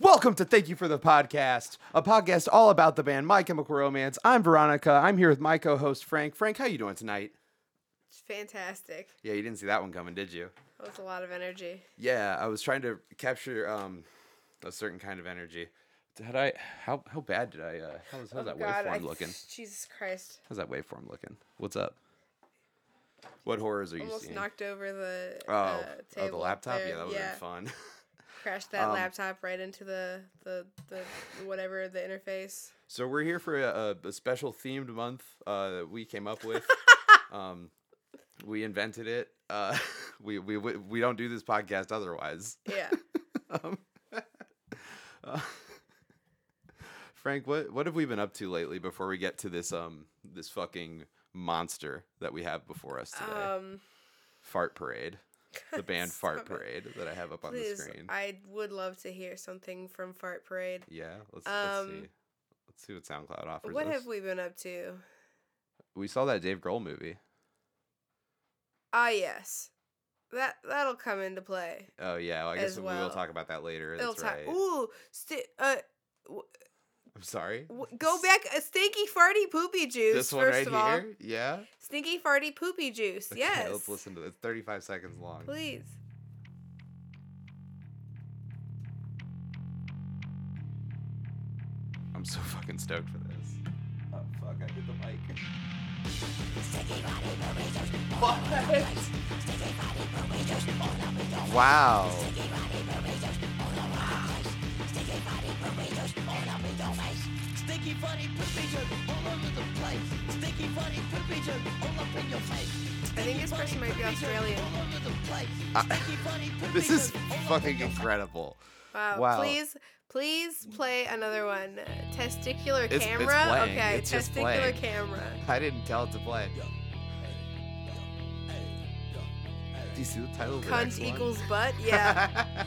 Welcome to Thank You for the Podcast, a podcast all about the band My Chemical Romance. I'm Veronica. I'm here with my co-host Frank. Frank, how you doing tonight? It's fantastic. Yeah, you didn't see that one coming, did you? That was a lot of energy. Yeah, I was trying to capture um, a certain kind of energy. Did I? How how bad did I? Uh, was how's Oh that God, waveform I- looking? Jesus Christ. How's that waveform looking? What's up? What horrors are you Almost seeing? knocked over the oh, uh, oh, the laptop. there. Yeah, that would yeah. been fun. Crashed that Um, laptop right into the, the the whatever the interface. So we're here for a, a, special themed month uh, that we came up with. um, we invented it. Uh, we, we we we don't do this podcast otherwise. Yeah. Um, uh, Frank, what what have we been up to lately? Before we get to this um this fucking monster that we have before us today, um. Fart Parade, the band Fart. Parade that I have up on the screen. I would love to hear something from Fart Parade. Yeah, let's let's Um, see. Let's see what SoundCloud offers What us. have we been up to? We saw that Dave Grohl movie. Ah, yes. That that'll come into play. Oh yeah, well, I guess As we will talk about that later. It'll That's ta- right. Ooh, sti- uh, I'm sorry. go back. A stinky farty poopy juice. This one first right of all, here. Yeah. stinky farty poopy juice. Okay, yes. Let's listen to it. It's 35 seconds long. Please. I'm so fucking stoked for this. Oh fuck! I hit the mic. What? Wow. Sticky funny poopy juice all over the place. Sticky funny poopy juice all up in your face. I think this person might be Australian. All over the place. Uh, Sticky funny poopy This is juice all up in fucking incredible. Wow. Wow. Please, please play another one. Testicular It's- it's camera. playing. Okay. It's just Testicular playing. camera. I didn't tell it to play. Do you see the title of the Cunt one? equals butt. Yeah.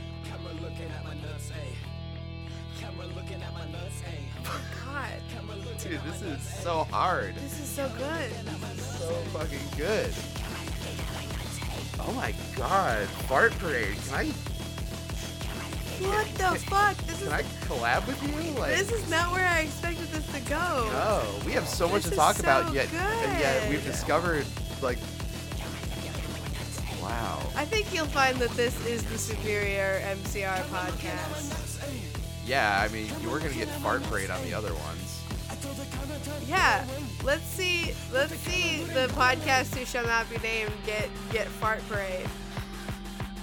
Dude, this is so hard. this is so good. so fucking good. Oh my god, Fart Parade. Can I What the fuck? This is can I collab with you? Like this is not where I expected this to go. No, we have so much This to talk so about yet and yet we've discovered like Wow. I think you'll find that this is the superior MCR podcast. Yeah, I mean you were gonna get Fart Parade on the other ones. Yeah, let's see. Let's see the podcast who shall not be named get get fart parade.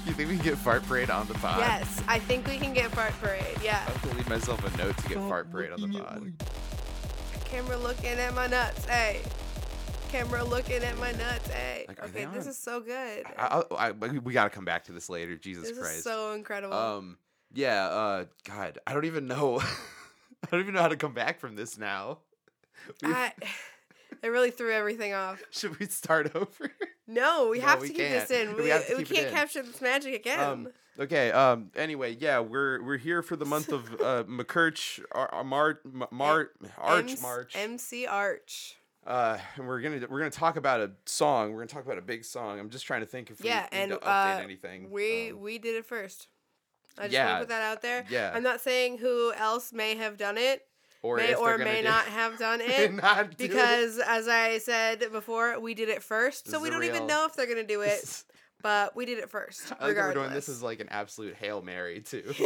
You think we can get Fart Parade on the pod? Yes, I think we can get fart parade. Yeah, I have to leave myself a note to get Fart Parade on the pod. camera looking at my nuts. Hey, camera looking at my nuts. Hey. Like, Okay, this on? is so good. I, I, I, we gotta come back to this later. Jesus This Christ. is so incredible. Um, yeah, uh, God, I don't even know. I don't even know how to come back from this now. We- I, it really threw everything off. should we start over? No, we No, have we to keep this can't. in. We We, we can't capture this magic again. um, okay. Um. Anyway, yeah, we're we're here for the month of uh, McCurch, Ar- Ar- Mar, M- Mar, Arch MC March. MC Arch. Uh, and we're gonna we're gonna talk about a song. We're gonna talk about a big song. I'm just trying to think if we Yeah, need and to update uh, anything. we Um, we did it first. I just yeah, want to put that out there. yeah. I'm not saying who else may have done it, or may or may do- not have done it. not do it. because as I said before, we did it first, This so we don't even know if they're gonna do it, but we did it first. I like we're doing this is like an absolute hail mary too.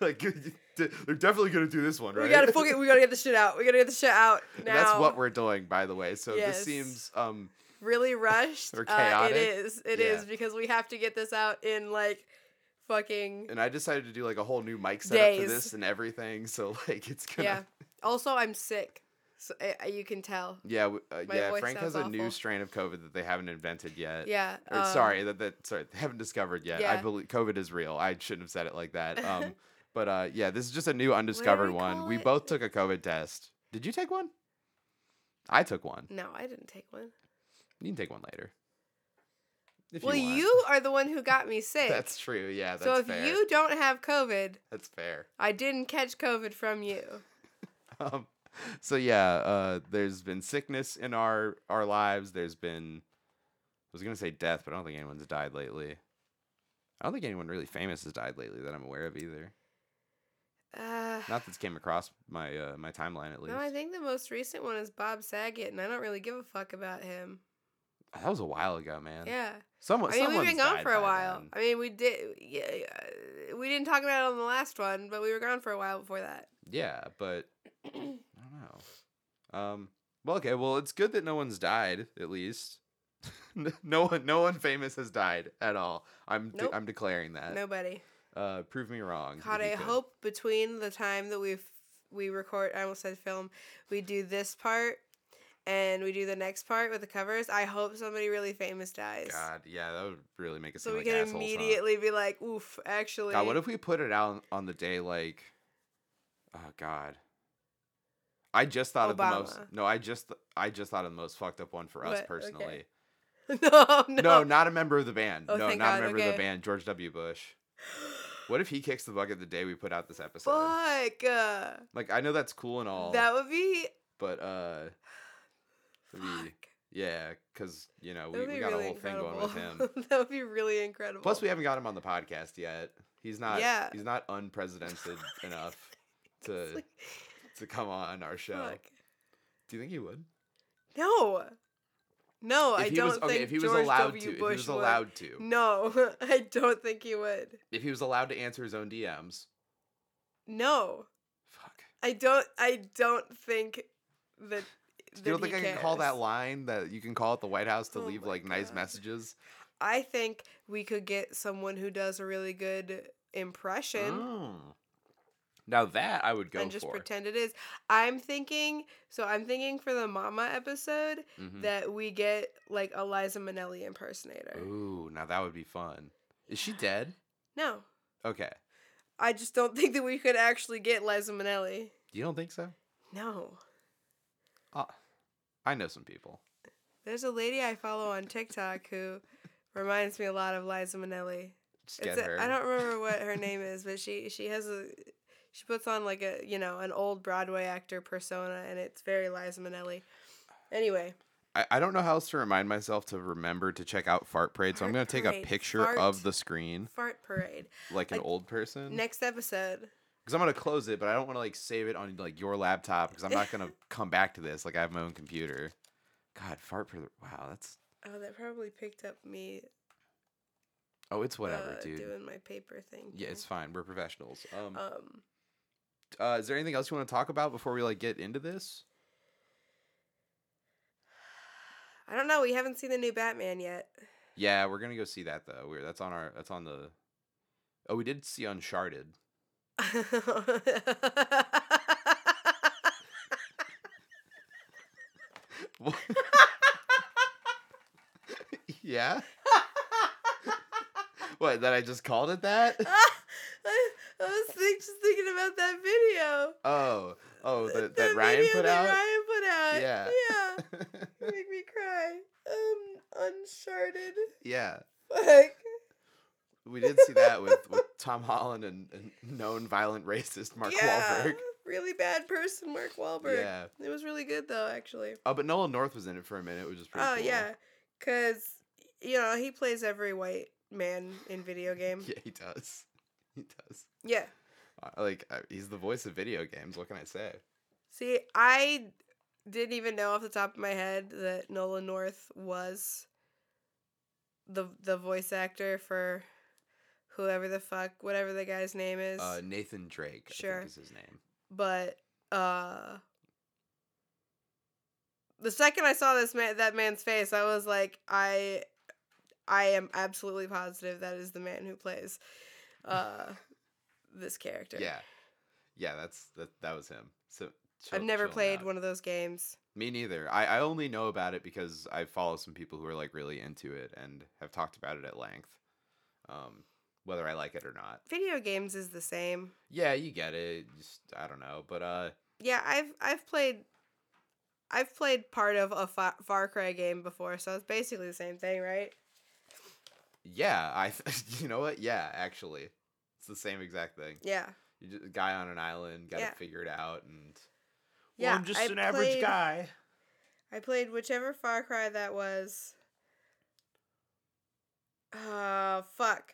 Like, like they're definitely gonna do this one, right? We gotta fuck it. We gotta get the shit out. We gotta get the shit out now. That's what we're doing, by the way. So Yes. this seems um really rushed. Or Uh, chaotic. it is. It is Yeah. because we have to get this out in like fucking and I decided to do like a whole new mic setup for this and everything. So like it's gonna yeah. Also, I'm sick, so uh, you can tell. yeah uh, yeah. Frank has a new strain of COVID that they haven't invented yet. Yeah. Or, um, sorry that that sorry they haven't discovered yet. I believe COVID is real. I shouldn't have said it like that. Um, but uh, yeah, this is just a new undiscovered we one. We it? both took a COVID test. Did you take one? I took one. No, I didn't take one. You can take one later. If well, you, you are the one who got me sick. That's true. Yeah, that's so if fair. you don't have COVID, That's fair. I didn't catch COVID from you. Um, so yeah, uh, there's been sickness in our our lives. There's been, I was gonna say death, but I don't think anyone's died lately. I don't think anyone really famous has died lately that I'm aware of either. Uh, Not that's came across my uh, my timeline at least. no, I think the most recent one is Bob Saget, and I don't really give a fuck about him. That was a while ago, man. Yeah. Someone. I mean, we've been gone for a while. then. I mean, we did. Yeah, we didn't talk about it on the last one, but we were gone for a while before that. Yeah, but I don't know. Um. Well, okay. Well, it's good that no one's died. At least, no one, no one famous has died at all. I'm, de- I'm declaring that. Nobody. Uh, prove me wrong. God, I could. hope between the time that we we record, I almost said film, we do this part and we do the next part with the covers. I hope somebody really famous dies, God, yeah, that would really make it so seem we like can assholes, huh? immediately be like, "Oof!" Actually, God, what if we put it out on the day like? Oh God. I just thought of the most. No, I just I just thought of the most fucked up one for us? Okay. personally. no, no, No. not a member of the band. Oh, no, not God, a member of the band. George W. Bush. What if he kicks the bucket the day we put out this episode? Fuck. Uh, Like I know that's cool and all, that would be. but uh, be- yeah, because you know we, would we got really a whole thing going with him. that would be really incredible. Plus, we haven't got him on the podcast yet. He's not. Yeah. He's not unprecedented enough to like, to come on our show. fuck. Do you think he would? No. No, If I don't was think okay, if he was George allowed W. to, if he Bush was would. allowed to, No, I don't think he would. if he was allowed to answer his own DMs, No, fuck. I don't. I don't think that. You don't think I can call that line that you can call at the White House to Oh leave like nice messages? I think we could get someone who does a really good impression. Oh. Now that I would go and just for. pretend it is. I'm thinking, so I'm thinking for the Mama episode Mhm. that we get like a Liza Minnelli impersonator. Ooh, now that would be fun. Is she dead? No, Okay. I just don't think that we could actually get Liza Minnelli. You don't think so? No. Uh, I know some people. There's a lady I follow on TikTok who reminds me a lot of Liza Minnelli. Just get a, her. I don't remember what her name is, but she she has a she puts on like a you know an old Broadway actor persona, and it's very Liza Minnelli. Anyway, I, I don't know how else to remind myself to remember to check out Fart Parade, so I'm Fart gonna take a Parade, picture fart. of the screen fart parade. like an Like, old person. Next episode. Because I'm gonna close it, but I don't want to like save it on like your laptop because I'm not gonna come back to this. Like I have my own computer. God, fart for the wow. That's Oh, that probably picked up me. oh, it's whatever, uh, dude. Doing my paper thing. Yeah, it's fine. We're professionals. Um, Um, uh, is there anything else you want to talk about before we like get into this? I don't know. We haven't seen the new Batman yet. Yeah, we're gonna go see that though. We're that's on our that's on the. Oh, we did see Uncharted. What? yeah. What? That I just called it that? I, I was think, just thinking about that video. Oh, oh, Th- that that Ryan put that out. Ryan put out. Yeah. Yeah. Make me cry. Um, Uncharted. yeah, Fuck. We did see that with with Tom Holland and, and known violent racist Mark yeah. Wahlberg. Really bad person, Mark Wahlberg. Yeah. It was really good though, actually. Oh, but Nolan North was in it for a minute, which was pretty cool. Oh cool. yeah, cause you know he plays every white man in video game. Yeah, he does. He does. Yeah. Like he's the voice of video games. What can I say? See, I didn't even know off the top of my head that Nolan North was the the voice actor for whoever the fuck, whatever the guy's name is. Uh, Nathan Drake. I Sure. think is his name. but uh the second I saw this man that man's face, I was like, I I am absolutely positive that is the man who plays uh this character. Yeah, yeah. That's that. That was him. So I've never played out. one of those games. Me neither. I, I only know about it because I follow some people who are like really into it and have talked about it at length. Um, whether I like it or not. Video games is the same. Yeah, you get it. Just I don't know, but uh, Yeah, I've I've played I've played part of a Fa- Far Cry game before, so it's basically the same thing, right? yeah. I you know what? Yeah, actually, it's the same exact thing. Yeah. You just a guy on an island, got to Yeah. figure it out, and Yeah, I'm just I an average guy. I played whichever Far Cry that was. Uh fuck.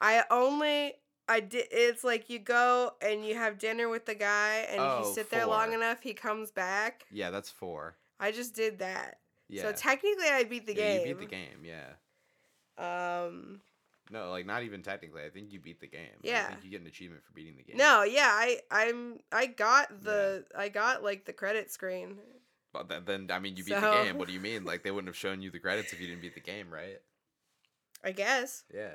I only I did. It's like you go and you have dinner with the guy, and if Oh, you sit there long enough, he comes back. Yeah, that's four. I just did that. Yeah. So technically, I beat the Yeah, game. You beat the game, yeah. Um. No, like not even technically. I think you beat the game. Yeah. I Yeah. think you get an achievement for beating the game. No, yeah, I I'm I got the I got like the credit screen. But then, then I mean, you beat the game. What do you mean? Like they wouldn't have shown you the credits if you didn't beat the game, right? I guess. Yeah.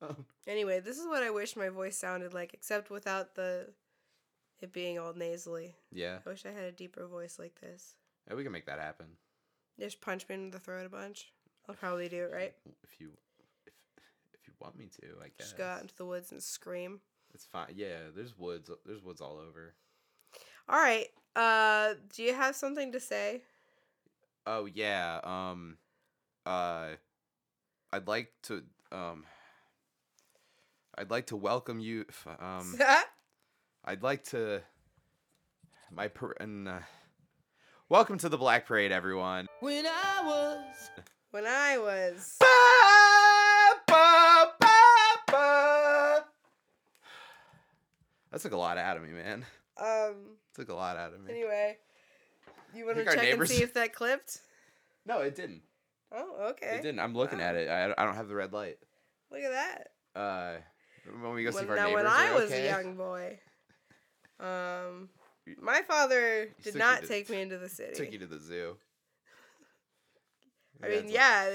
Um, Anyway, this is what I wish my voice sounded like, except without the it being all nasally. yeah. I wish I had a deeper voice like this. Yeah, we can make that happen. Just punch me in the throat a bunch. I'll probably do it right. If you, if if you want me to, I guess. Just go out into the woods and scream. It's fine. Yeah, there's woods. There's woods all over. All right. Uh, do you have something to say? Oh yeah. Um. Uh. I'd like to. Um. I'd like to welcome you. f- Um. I'd like to. My par- and. Uh, welcome to the Black Parade, everyone. When I was when I was Ba, ba, ba, ba. That took a lot out of me, man. um. Took a lot out of me. Anyway, you want to think our check and see if that clipped? No, it didn't. Oh, okay. It didn't. I'm looking Wow. at it. I, I don't have the red light. Look at that. Uh, when we go see When, our now, neighbors when I was okay. a young boy, um, my father did not to- take me into the city. took you to the zoo. I Yeah, mean, yeah,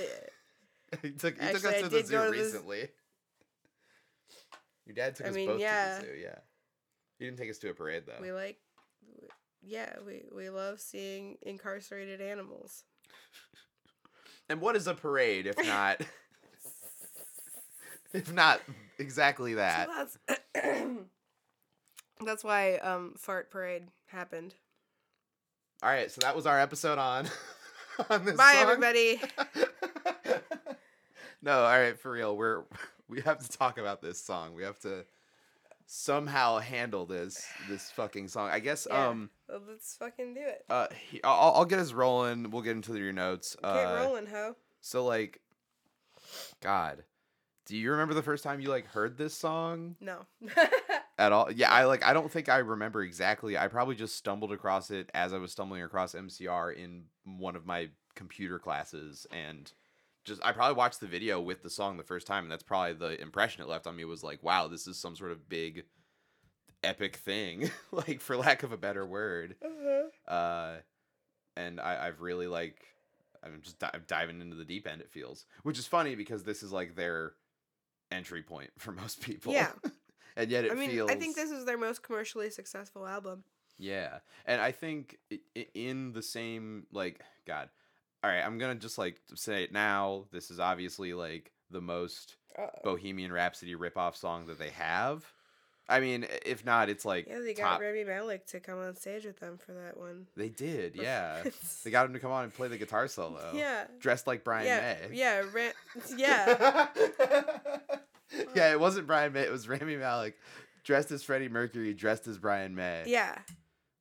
he took he took Actually, us I to the did zoo to the recently. Your dad took I us mean, both yeah. to the zoo. Yeah, he didn't take us to a parade though. we like, yeah, we we love seeing incarcerated animals. And what is a parade if not if not exactly that? So that's that's why um fart parade happened. All right, so that was our episode on on this. Bye song. everybody. no, all right, for real. We're we have to talk about this song. We have to somehow handle this this fucking song. I guess Yeah. um Well, let's fucking do it. uh he, I'll, I'll get us rolling. We'll get into your notes. Get Uh, rolling, ho. so like God, do you remember the first time you like heard this song No. at all? Yeah, I like I don't think I remember exactly. I probably just stumbled across it as I was stumbling across MCR in one of my computer classes and just I probably watched the video with the song the first time and that's probably the impression it left on me was like, wow, this is some sort of big epic thing, like for lack of a better word. uh-huh. Uh and I, I've really like I'm just di- diving into the deep end it feels, which is funny because this is like their entry point for most people. Yeah. and yet it I mean, feels I think this is their most commercially successful album. yeah, and I think in the same like God, all right, I'm gonna just like say it now. This is obviously like the most Uh-oh. Bohemian Rhapsody ripoff song that they have. I mean, if not, it's like Yeah, they got top. Rami Malek to come on stage with them for that one. They did, yeah. they got him to come on and play the guitar solo. Yeah. dressed like Brian yeah, May. yeah, Ra- yeah. yeah, it wasn't Brian May. It was Rami Malek, dressed as Freddie Mercury, dressed as Brian May, Yeah,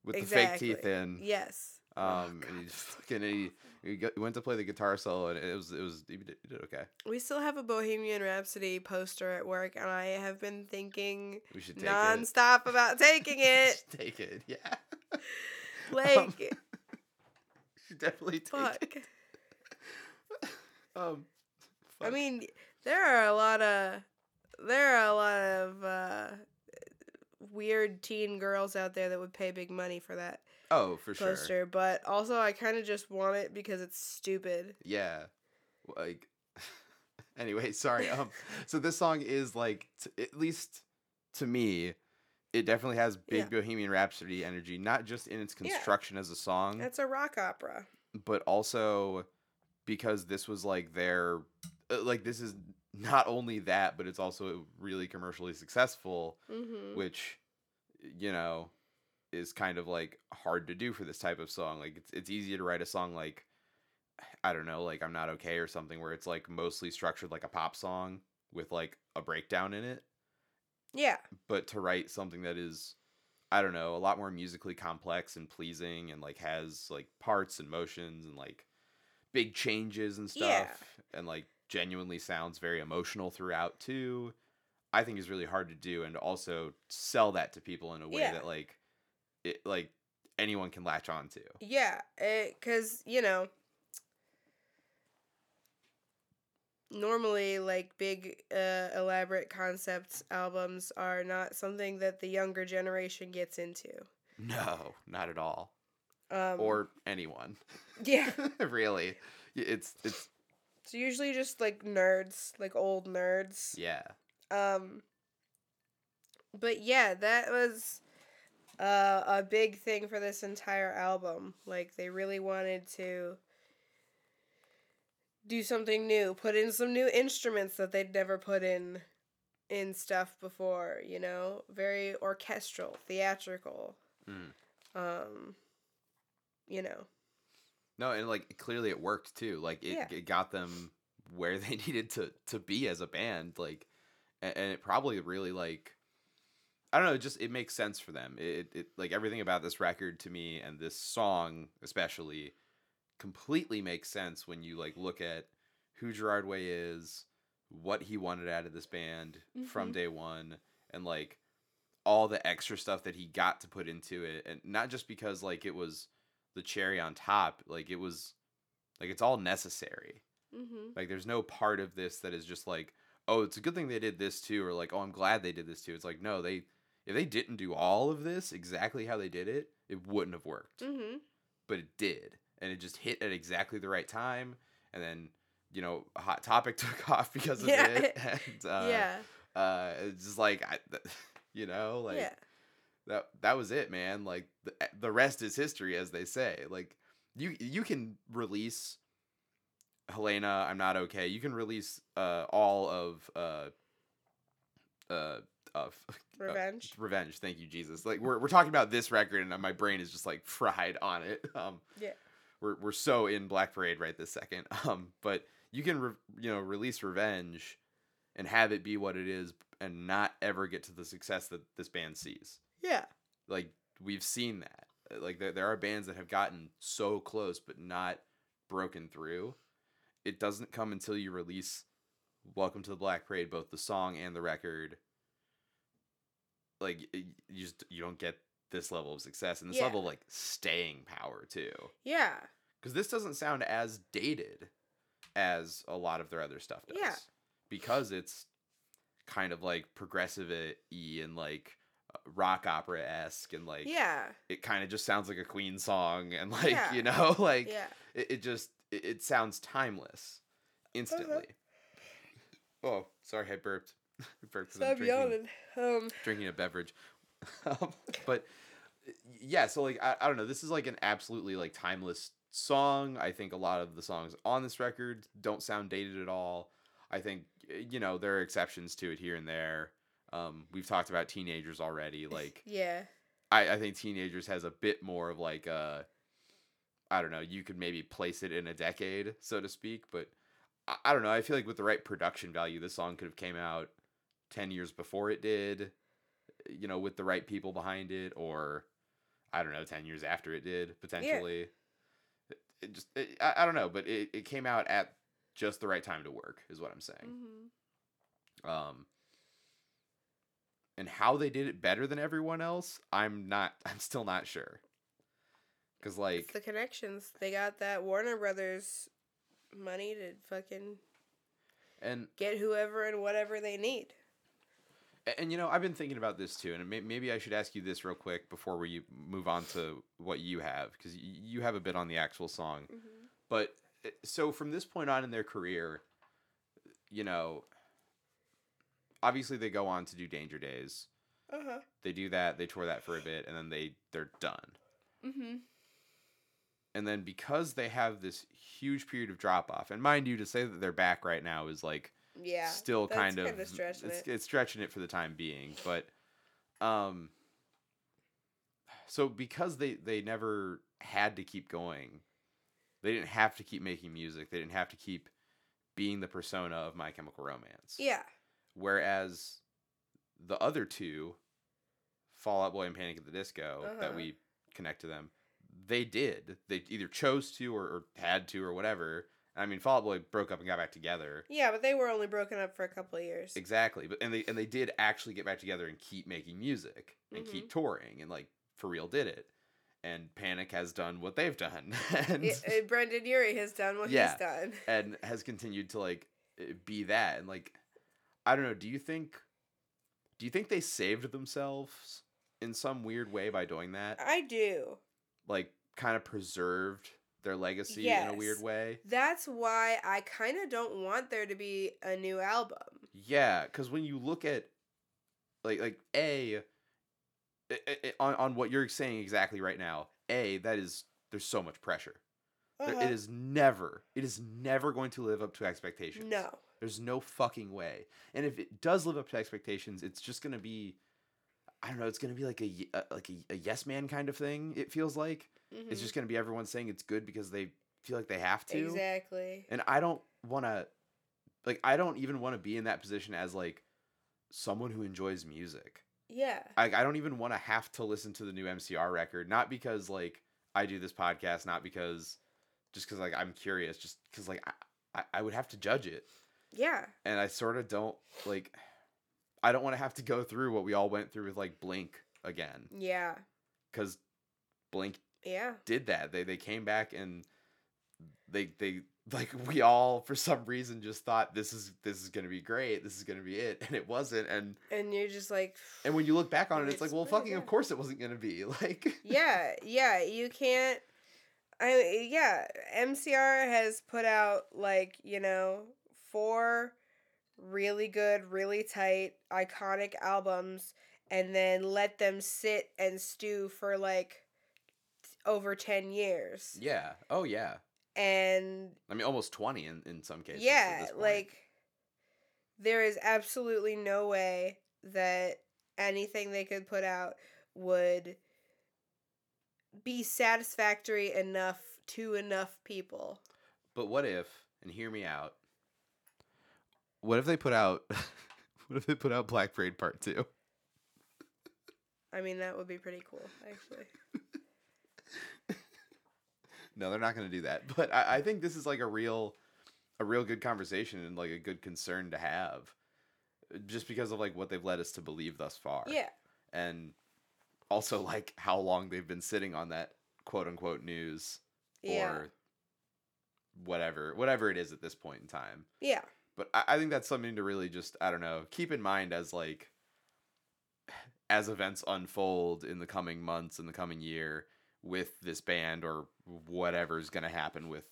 with the fake teeth in. yes. Oh, Um, and he fucking he, he go- went to play the guitar solo, and it was it was he did, did okay. We still have a Bohemian Rhapsody poster at work, and I have been thinking We should take it. nonstop about taking it. Take it, yeah. Like, Um, should definitely take fuck. it. Um, I mean, there are a lot of there are a lot of uh, weird teen girls out there that would pay big money for that oh, for sure. poster, but also I kind of just want it because it's stupid. Yeah. Like anyway, sorry. Um so this song is like t- at least to me it definitely has big Yeah. Bohemian Rhapsody energy, not just in its Yeah. construction as a song, It's a rock opera. but also because this was like their uh, like this is not only that, but it's also really commercially successful, Mm-hmm. which you know is kind of like hard to do for this type of song. Like it's it's easy to write a song like I don't know, like I'm not okay or something where it's like mostly structured like a pop song with like a breakdown in it, Yeah. but to write something that is I don't know, a lot more musically complex and pleasing and like has like parts and motions and like big changes and stuff Yeah. and like genuinely sounds very emotional throughout too. I think is really hard to do and also sell that to people in a way Yeah. that like it like anyone can latch on to. Yeah, because you know, normally like big, uh, elaborate concept albums are not something that the younger generation gets into. No, not at all. Um, Or anyone. yeah, really. It's it's it's usually just like nerds, like old nerds. yeah. Um, but yeah, that was uh, a big thing for this entire album. Like they really wanted to do something new, put in some new instruments that they'd never put in in stuff before, you know? Very orchestral, theatrical. Mm. Um you know. No, and like clearly it worked too. Like it, Yeah. it got them where they needed to to be as a band. Like, and, and it probably really like, I don't know. It just it makes sense for them. It, it like everything about this record to me and this song especially completely makes sense when you like look at who Gerard Way is, what he wanted out of this band from Mhm. day one, and like all the extra stuff that he got to put into it, and not just because like it was the cherry on top, like it was like it's all necessary. Mhm. Like there's no part of this that is just like, oh, it's a good thing they did this too, or like, oh, I'm glad they did this too. It's like, no, they if they didn't do all of this exactly how they did it, it wouldn't have worked. Mhm. But it did. And it just hit at exactly the right time. And then, you know, hot topic took off because of Yeah. it. And uh yeah. uh it's just like I, you know, like yeah. that that was it, man. Like the the rest is history, as they say. Like you you can release Helena, I'm not okay. You can release uh all of uh uh of Revenge. revenge. Thank you, Jesus. Like we're we're talking about this record, and my brain is just like fried on it. Um, Yeah. we're we're so in Black Parade right this second. Um, but you can re- you know release revenge, and have it be what it is, and not ever get to the success that this band sees Yeah. like we've seen that Uh, like there, there are bands that have gotten so close but not broken through it doesn't come until you release welcome to the black parade both the song and the record like you just you don't get this level of success and this Yeah. level of like staying power too Yeah. because this doesn't sound as dated as a lot of their other stuff does Yeah. because it's kind of like progressive y and like uh, rock opera esque and like yeah. it kind of just sounds like a Queen song and like Yeah. you know like Yeah. it, it just it, it sounds timeless instantly. Oh, sorry, I burped. Burped 'cause Stop drinking, yawning. Um. drinking a beverage. um, but yeah, so like I, I don't know, this is like an absolutely like timeless song. I think a lot of the songs on this record don't sound dated at all. I think you know there are exceptions to it here and there. Um, we've talked about teenagers already. Like Yeah. I, I think teenagers has a bit more of like uh I don't know, you could maybe place it in a decade, so to speak, but I, I don't know, I feel like with the right production value, this song could have came out ten years before it did, you know, with the right people behind it, or I don't know, ten years after it did, potentially. It, it just it, I, I don't know, but it, it came out at just the right time to work, is what I'm saying. Mm-hmm. Um, and how they did it better than everyone else, I'm not. I'm still not sure. Cause It's like, the connections. They got that Warner Brothers money to fucking and get whoever and whatever they need. And you know, I've been thinking about this too, and may, maybe I should ask you this real quick before we move on to what you have, because you have a bit on the actual song. Mm-hmm. But uh, so from this point on in their career, you know, obviously they go on to do Danger Days. Uh huh. They do that. They tour that for a bit, and then they they're done. Mm-hmm. and then because they have this huge period of drop off, and mind you, to say that they're back right now is like Yeah. still kind of kinda stretching it's, it. it's stretching it for the time being, but um, so because they they never had to keep going, they didn't have to keep making music. They didn't have to keep being the persona of My Chemical Romance. Yeah. Whereas the other two, Fall Out Boy and Panic at the Disco, that Uh-huh. we connect to them, they did. They either chose to or, or had to or whatever, I mean, Fall Out Boy broke up and got back together. Yeah, but they were only broken up for a couple of years. Exactly, but and they and they did actually get back together and keep making music and keep touring and like for real did it. And Panic has done what they've done, and Yeah, uh, Brendon Urie has done what Yeah. he's done. and has continued to like eh, be that and like I don't know. Do you think? Do you think they saved themselves in some weird way by doing that? I do. Like, kind of preserved their legacy in a weird way. That's why I kind of don't want there to be a new album. Yeah, because when you look at like like a i- i- i- on on what you're saying exactly right now, a that is there's so much pressure. Uh-huh. It is never it is never going to live up to expectations. No. there's no fucking way. And if it does live up to expectations, it's just gonna be. I don't know. It's gonna be like a, a- uh, like a, a yes man kind of thing. It feels like it's Mhm. just gonna be everyone saying it's good because they feel like they have to. exactly. And I don't want to, like, I don't even want to be in that position as like someone who enjoys music. Yeah. I, I don't even want to have to listen to the new MCR record, not because like I do this podcast, not because just because like I'm curious, just because like I, I, I would have to judge it, Yeah. and I sort of don't like. I don't want to have to go through what we all went through with like Blink again, Yeah. because Blink Yeah. did that. They they came back and they they like we all for some reason just thought this is this is gonna be great. This is gonna be it, and it wasn't. And And you're just like, and when you look back on it, it's like, well, yeah, fucking, of course it wasn't gonna be like. yeah, yeah, you can't. I yeah, MCR has put out like you know four really good, really tight, iconic albums, and then let them sit and stew for like over ten years, Yeah. Oh yeah. and I mean, almost twenty in in some cases. yeah, like there is absolutely no way that anything they could put out would be satisfactory enough to enough people. But what if? And hear me out. What if they put out? what if they put out Black Parade Part Two? I mean, that would be pretty cool, actually. No, they're not going to do that. But I, I think this is like a real, a real good conversation and like a good concern to have, just because of like what they've led us to believe thus far. Yeah, And also like how long they've been sitting on that quote unquote news yeah, or whatever, whatever it is at this point in time. yeah, But I, I think that's something to really just I don't know keep in mind as like as events unfold in the coming months in the coming year with this band or whatever's gonna happen with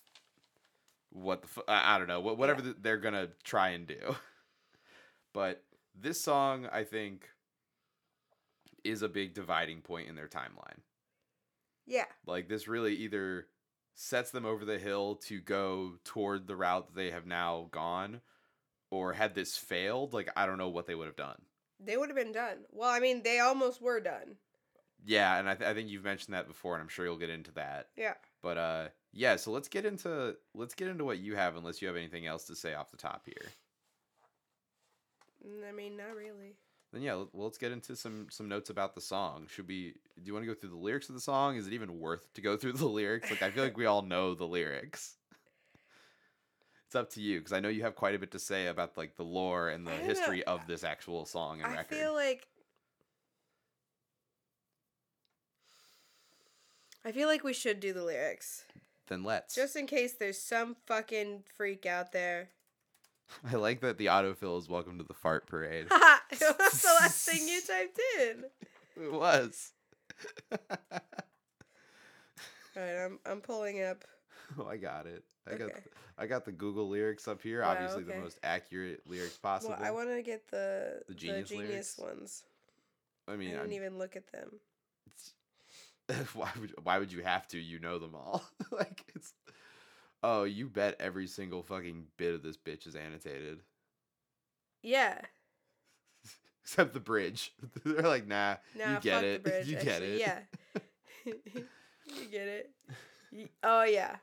what the f- I don't know what whatever Yeah. they're gonna try and do. but this song I think is a big dividing point in their timeline. yeah, Like this really either sets them over the hill to go toward the route that they have now gone, or had this failed, like I don't know what they would have done. they would have been done. Well, I mean, they almost were done. Yeah, and I, th- I think you've mentioned that before, and I'm sure you'll get into that. Yeah. But uh, yeah. So let's get into let's get into what you have, unless you have anything else to say off the top here. Mm, I mean, not really. Then yeah, well, let's get into some some notes about the song. Should we? Do you want to go through the lyrics of the song? Is it even worth to go through the lyrics? Like I feel like we all know the lyrics. It's up to you because I know you have quite a bit to say about like the lore and the don't know. history of this actual song and I record. I feel like I feel like we should do the lyrics. then let's. Just in case there's some fucking freak out there. I like that the autofill is "Welcome to the Fart Parade." It was the last thing you typed in. it was. Alright, I'm I'm pulling up. oh, I got it. I got Okay. I got the Google lyrics up here. Wow, Obviously, okay. the most accurate lyrics possible. Well, I want to get the The the genius genius, ones. I mean, I didn't I'm- even look at them. why would why would you have to? You know them all. like it's Oh, you bet every single fucking bit of this bitch is annotated. Yeah. Except the bridge. They're like, nah, Nah, you get it. bridge. you get it. Yeah. you get it. Oh yeah.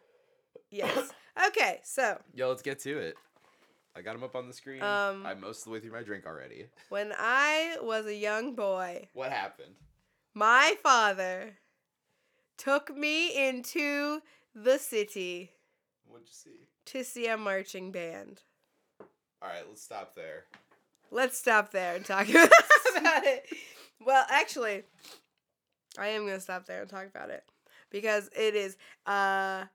Yes. Okay, so Yo, let's get to it. I got them up on the screen. Um, I'm most of the way through my drink already. when I was a young boy, What happened? my father took me into the city. What'd you see? to see a marching band. All right, let's stop there. Let's stop there and talk about it. Well, actually, I am gonna stop there and talk about it because it is uh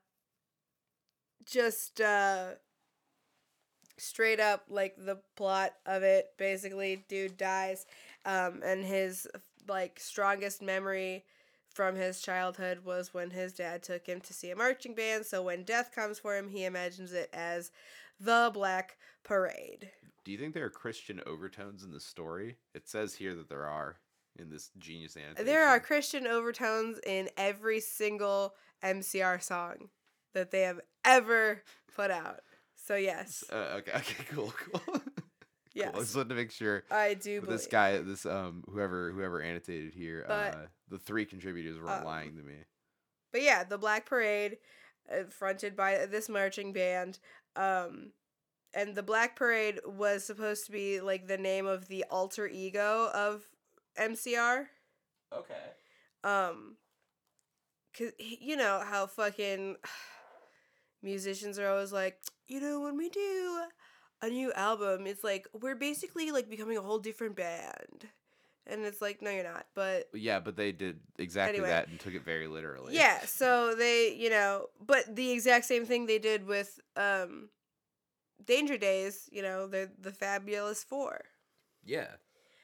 just uh straight up like the plot of it. Basically, dude dies, um, and his like strongest memory from his childhood was when his dad took him to see a marching band. So when death comes for him, he imagines it as the Black Parade. Do you think there are Christian overtones in the story? It says here that there are in this genius annotation. There are Christian overtones in every single MCR song that they have ever put out. So yes, Uh, okay, okay, cool, cool. Yes, Cool. I just wanted to make sure I do believe. this guy, this um, whoever whoever annotated here, But, uh, the three contributors weren't um, lying to me. But yeah, the Black Parade, uh, fronted by this marching band, um, and the Black Parade was supposed to be like the name of the alter ego of MCR. Okay. Um, cause you know how fucking musicians are always like, you know, when we do a new album, it's like we're basically like becoming a whole different band, and it's like, no, you're not. But Yeah, but they did exactly Anyway. that and took it very literally. yeah, so they, you know, but the exact same thing they did with um, Danger Days. You know, the the Fabulous Four. Yeah.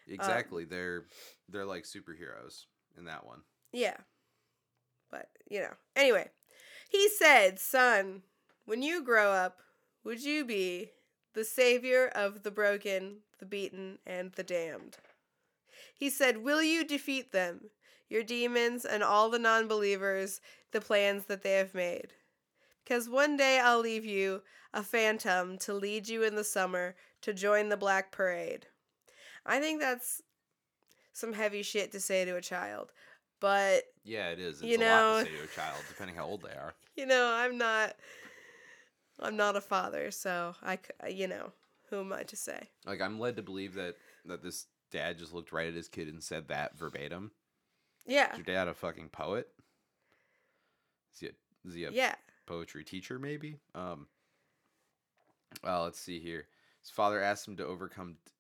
Um, Exactly. they're they're like superheroes in that one. Yeah. But, you know. Anyway, he said, Son, when you grow up, would you be the savior of the broken, the beaten, and the damned? He said, Will you defeat them, your demons, and all the non believers, the plans that they have made? Because one day I'll leave you, a phantom, to lead you in the summer to join the Black Parade. I think that's some heavy shit to say to a child. But Yeah, it is. It's You a lot know- to say to a child, depending how old they are. you know, I'm not I'm not a father, so I c- you know, who am I to say? Like I'm led to believe that that this dad just looked right at his kid and said that verbatim. Yeah. Is your dad a fucking poet? Is he a, is he a Yeah. poetry teacher maybe um well let's see here his father asked him to overcome d-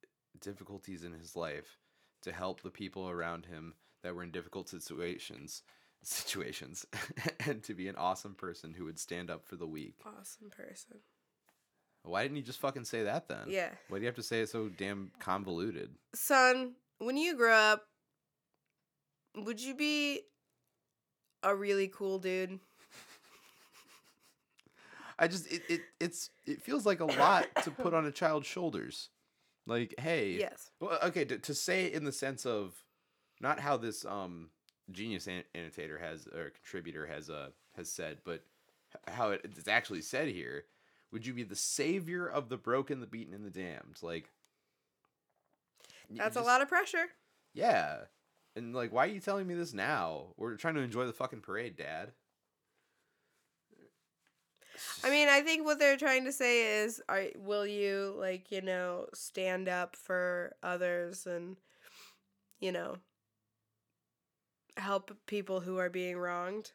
difficulties in his life to help the people around him that were in difficult situations situations and to be an awesome person who would stand up for the weak Awesome person. why didn't he just fucking say that then Yeah. why do you have to say it so damn convoluted Son, when you grow up, would you be a really cool dude? i just it, it it's it feels like a lot to put on a child's shoulders like hey Yes. Well, okay, to, to say it in the sense of not how this um genius an- annotator has or contributor has uh has said, but how it, it's actually said here. Would you be the savior of the broken, the beaten, and the damned? Like That's a lot of pressure. Yeah, and like, why are you telling me this now? We're trying to enjoy the fucking parade, Dad. I mean, I think what they're trying to say is, are will you like you know stand up for others and you know help people who are being wronged?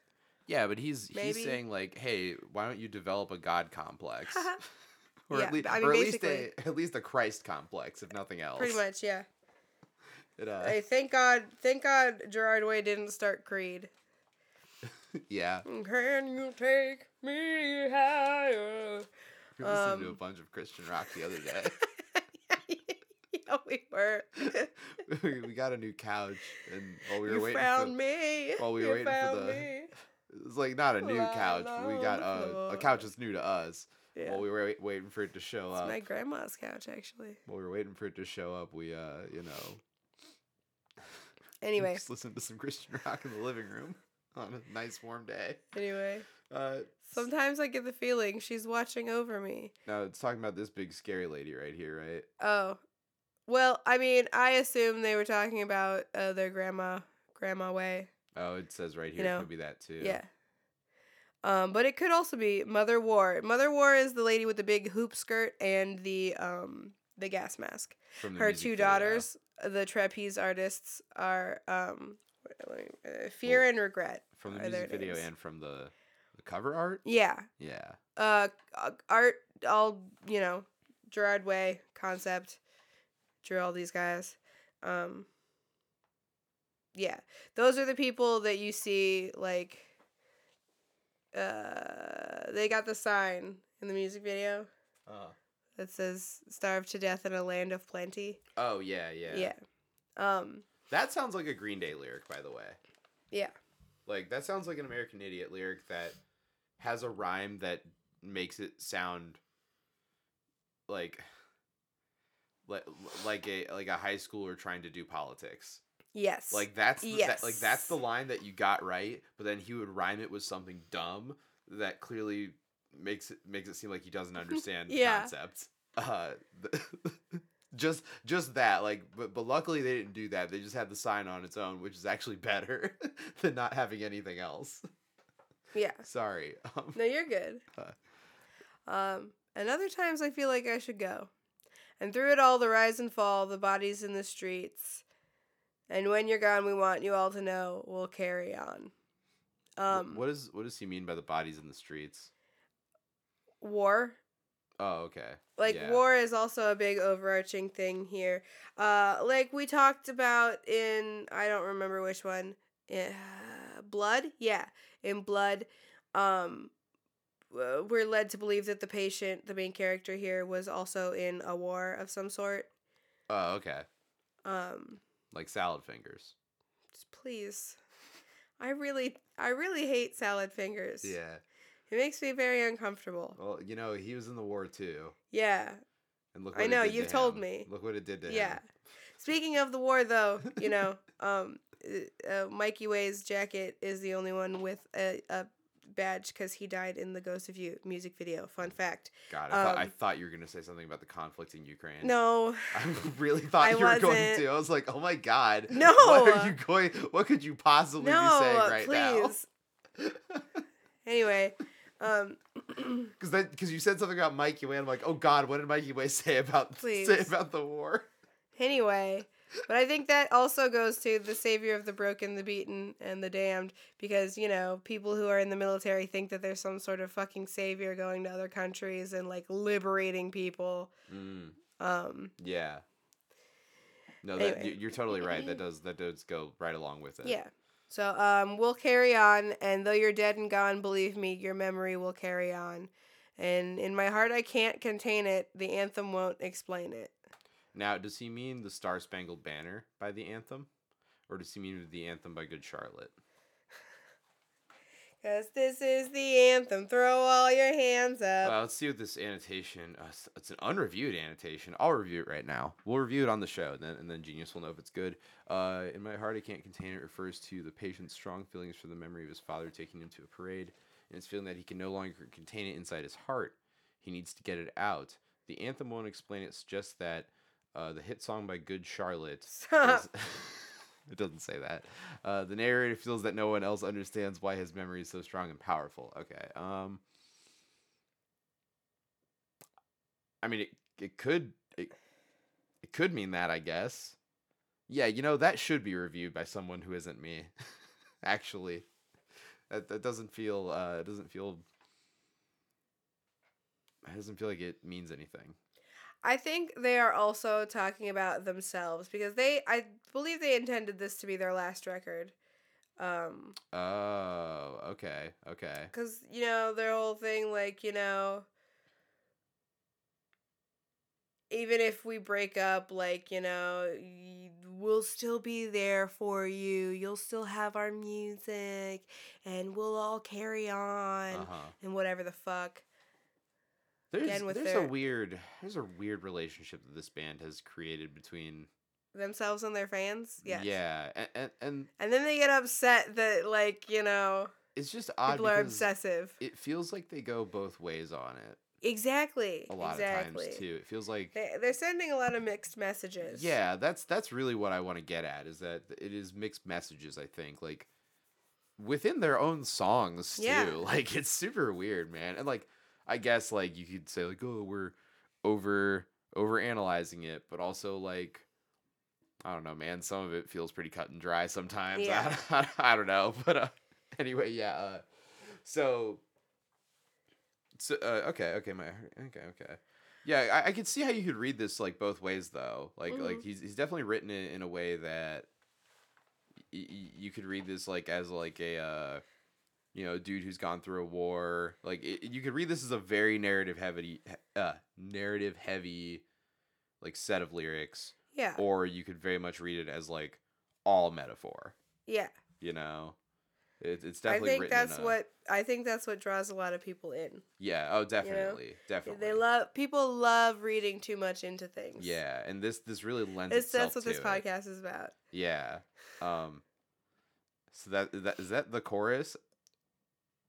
Yeah, but he's Maybe. he's saying like, hey, why don't you develop a god complex? or Yeah, at, least, I mean, or at least a at least a Christ complex, if nothing else. Pretty much, yeah. It, uh, Hey, thank God, thank God Gerard Way didn't start Creed. yeah. Can you take me higher? We were listening to a Um, bunch of Christian rock the other day. yeah, we were. we got a new couch, and while we were you waiting found for, me. while we were you waiting for the- me. it was like not a new couch, we got a, a couch that's new to us. Yeah. While we were wait, waiting for it to show It's up, my grandma's couch, actually. while we were waiting for it to show up, we uh, you know, Anyway, just listened to some Christian rock in the living room on a nice warm day. anyway. Uh, Sometimes I get the feeling she's watching over me. No, it's talking about this big scary lady right here, right? Oh. Well, I mean, I assume they were talking about uh, their grandma, Grandma Way. Oh, it says right You here. it could be that too. Yeah. Um, but it could also be Mother War. Mother War is the lady with the big hoop skirt and the um the gas mask. From the Her two video. daughters, uh, the trapeze artists, are um me- uh, Fear Well, and Regret. from the music video names. and from the, the cover art. Yeah. Yeah. Uh, uh, art, all you know, Gerard Way concept, drew all these guys. Um, yeah, those are the people that you see. Like, uh, they got the sign in the music video Uh. that says "Starve to death in a land of plenty." Oh yeah, yeah. Yeah. Um. That sounds like a Green Day lyric, by the way. Yeah. Like that sounds like an American Idiot lyric that has a rhyme that makes it sound like like like a like a high schooler trying to do politics. Yes. Like that's the, that, like that's the line that you got right, but then he would rhyme it with something dumb that clearly makes it makes it seem like he doesn't understand the Yeah. concept. Uh, just just that like but, but luckily they didn't do that. They just had the sign on its own, which is actually better than not having anything else. Yeah. Sorry. Um, No, you're good. Uh. Um, and other times I feel like I should go. And through it all, the rise and fall, the bodies in the streets. And when you're gone, we want you all to know we'll carry on. Um, what is what does he mean by the bodies in the streets? war. Oh, okay. Like Yeah. war is also a big overarching thing here. Uh, like we talked about in I don't remember which one. Uh, blood, yeah, in blood. Um, we're led to believe that the patient, the main character here, was also in a war of some sort. Oh, okay. Um, Like salad fingers. please, I really, I really hate salad fingers. Yeah. it makes me very uncomfortable. Well, you know, he was in the war too. Yeah, And look I know, you've told him. me. Look what it did to yeah. him. Yeah. Speaking of the war, though, you know, um, uh, uh, Mikey Way's jacket is the only one with a, a badge because he died in the Ghost of You music video. Fun fact. God, I, thought, I Um, thought you were gonna say something about the conflict in Ukraine. No, I really thought I you were going wasn't. to. I was like, oh my god. No. What are you going? What could you possibly no, be saying right please. now? Anyway, um, Because then, because you said something about Mikey Way, I'm like, oh god, what did Mikey Way say about say about the war? anyway, but I think that also goes to the savior of the broken, the beaten, and the damned, because you know people who are in the military think that there's some sort of fucking savior going to other countries and like liberating people. Mm, Um, yeah. No, that Anyway. you- you're totally right. That does that does go right along with it. Yeah. So um, we'll carry on, and though you're dead and gone, believe me, your memory will carry on. And in my heart, I can't contain it. The anthem won't explain it. Now, does he mean the Star Spangled Banner by the anthem, or does he mean the anthem by Good Charlotte? Cause this is the anthem. Throw all your hands up. Well, let's see what this annotation. Uh, it's an unreviewed annotation. I'll review it right now. We'll review it on the show, and then and then Genius will know if it's good. Uh, in my heart, I can't contain it. Refers to the patient's strong feelings for the memory of his father taking him to a parade, and his feeling that he can no longer contain it inside his heart. He needs to get it out. The anthem won't explain it. Suggests that uh, the hit song by Good Charlotte. Is- it doesn't say that. Uh, the narrator feels that no one else understands why his memory is so strong and powerful. Okay. Um. I mean, it it could it, it could mean that, I guess. Yeah, you know that should be reviewed by someone who isn't me. Actually, that that doesn't feel uh it doesn't feel it doesn't feel like it means anything. I think they are also talking about themselves because they, I believe they intended this to be their last record. Um, Oh, okay, okay. Because, you know, their whole thing, like, you know, even if we break up, like, you know, we'll still be there for you. You'll still have our music and we'll all carry on Uh huh. and whatever the fuck. There's there's their- a weird there's a weird relationship that this band has created between Themselves and their fans? Yes. yeah and, and and And then they get upset that, like, you know, it's just odd people are obsessive. it feels like they go both ways on it Exactly. a lot exactly. of times too. It feels like They, they're sending a lot of mixed messages. yeah, that's that's really what I want to get at is that it is mixed messages. I think like within their own songs too. Yeah. Like it's super weird, man. And like I guess like you could say like oh we're over over analyzing it, but also like I don't know, man. Some of it feels pretty cut and dry sometimes. Yeah. I, I, don't know, but uh, anyway, yeah. Uh, so So, uh, okay, okay, my okay, okay. Yeah, I, I could see how you could read this like both ways though. Like like Mhm. he's he's definitely written it in a way that y- y- you could read this like as like a uh you know dude who's gone through a war. Like it, you could read this as a very narrative heavy uh narrative heavy like set of lyrics Yeah. or you could very much read it as like all metaphor, yeah. you know. It, it's I definitely think written that's a- what I think that's what draws a lot of people in. Yeah, oh definitely. Definitely. They love people love reading too much into things. Yeah, and this this really lends It's, itself that's what to this it. podcast is about. Yeah. Um. So that that is that the chorus.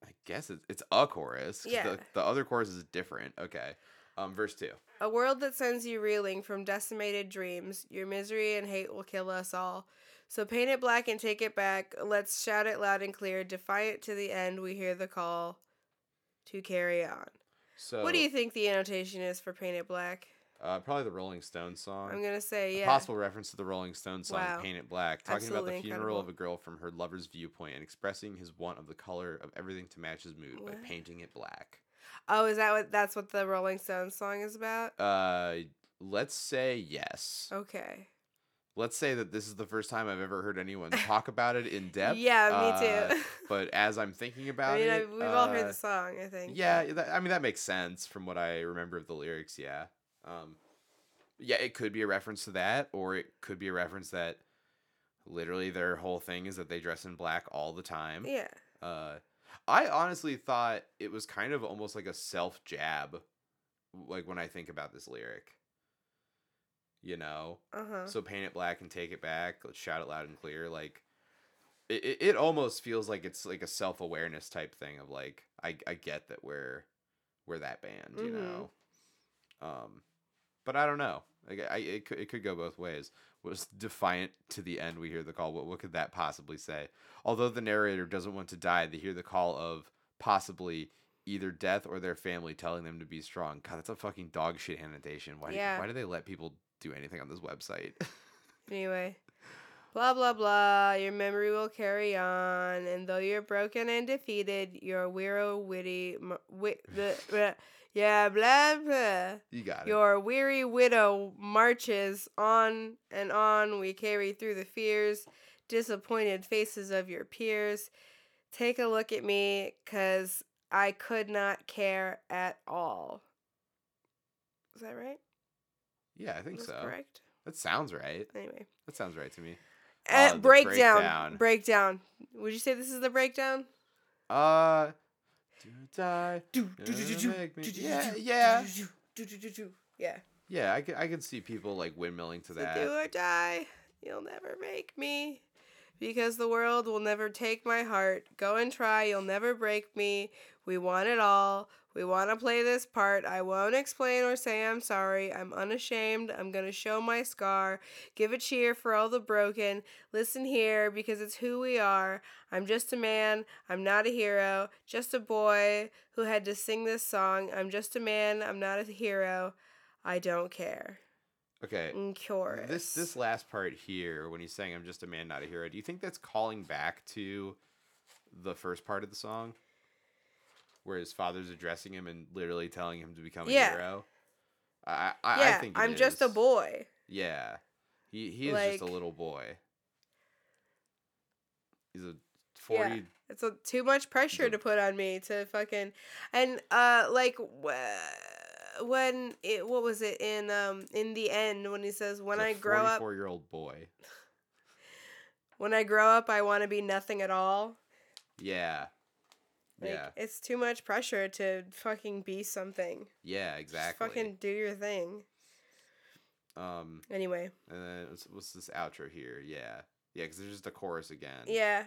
I guess it's it's a chorus. Yeah. The, the other chorus is different. Okay. Um. Verse two. A world that sends you reeling from decimated dreams. Your misery and hate will kill us all. So paint it black and take it back. Let's shout it loud and clear. Defiant to the end, we hear the call to carry on. So what do you think the annotation is for Paint It Black? Uh, probably the Rolling Stones song. I'm gonna say A yeah. possible reference to the Rolling Stones song Wow. "Paint It Black," talking Absolutely about the funeral of a girl from her lover's viewpoint and expressing his want of the color of everything to match his mood by painting it black. Oh, is that what that's what the Rolling Stones song is about? Uh, let's say yes. Okay. Let's say that this is the first time I've ever heard anyone talk about it in depth. Yeah, me uh, too. but as I'm thinking about I mean, I, it, we've all heard uh, the song. I think. Yeah, that, I mean that makes sense from what I remember of the lyrics. Yeah, um, yeah, it could be a reference to that, or it could be a reference that literally their whole thing is that they dress in black all the time. Yeah. Uh, I honestly thought it was kind of almost like a self jab, like when I think about this lyric. You know, Uh huh. so paint it black and take it back. Let's shout it loud and clear. Like, it, it, almost feels like it's like a self awareness type thing of like, I, I get that we're we're that band, you Mhm. know. Um, but I don't know. Like, I it could it could go both ways. Was defiant to the end. We hear the call. What what could that possibly say? Although the narrator doesn't want to die, they hear the call of possibly either death or their family telling them to be strong. God, that's a fucking dog shit annotation. Why Yeah. why do they let people do anything on this website? Anyway, blah blah blah. Your memory will carry on, and though you're broken and defeated, your weary, witty, m- wi- the- yeah, blah blah. you got it. Your weary widow marches on and on. We carry through the fears, disappointed faces of your peers. Take a look at me, cause I could not care at all. Is that right? yeah, I think so. correct? That sounds right. Anyway. That sounds right to me. Uh, Uh, breakdown. breakdown. Breakdown. Would you say this is the breakdown? Uh, do or die. make me- Yeah, yeah. Yeah. Yeah, I can I can see people like windmilling to that. do or die. You'll never make me. Because the world will never take my heart. Go and try. You'll never break me. We want it all. We want to play this part. I won't explain or say I'm sorry. I'm unashamed. I'm going to show my scar. Give a cheer for all the broken. Listen here because it's who we are. I'm just a man. I'm not a hero. Just a boy who had to sing this song. I'm just a man. I'm not a hero. I don't care. Okay. In chorus. This this last part here, when he's saying "I'm just a man, not a hero," do you think that's calling back to the first part of the song, where his father's addressing him and literally telling him to become a Yeah. hero? I I, yeah, I think I'm just a boy. Yeah, he he is just a little boy. He's a forty. It's a, too much pressure The- to put on me to fucking and uh like wh- when it what was it in um in the end when he says when I grow up 4 year old boy. when I grow up I want to be nothing at all. Yeah. Like, yeah. It's too much pressure to fucking be something. Yeah. Just Exactly. fucking do your thing. Um. Anyway, And then what's, what's this outro here? Yeah. Yeah, because there's just a chorus again. yeah.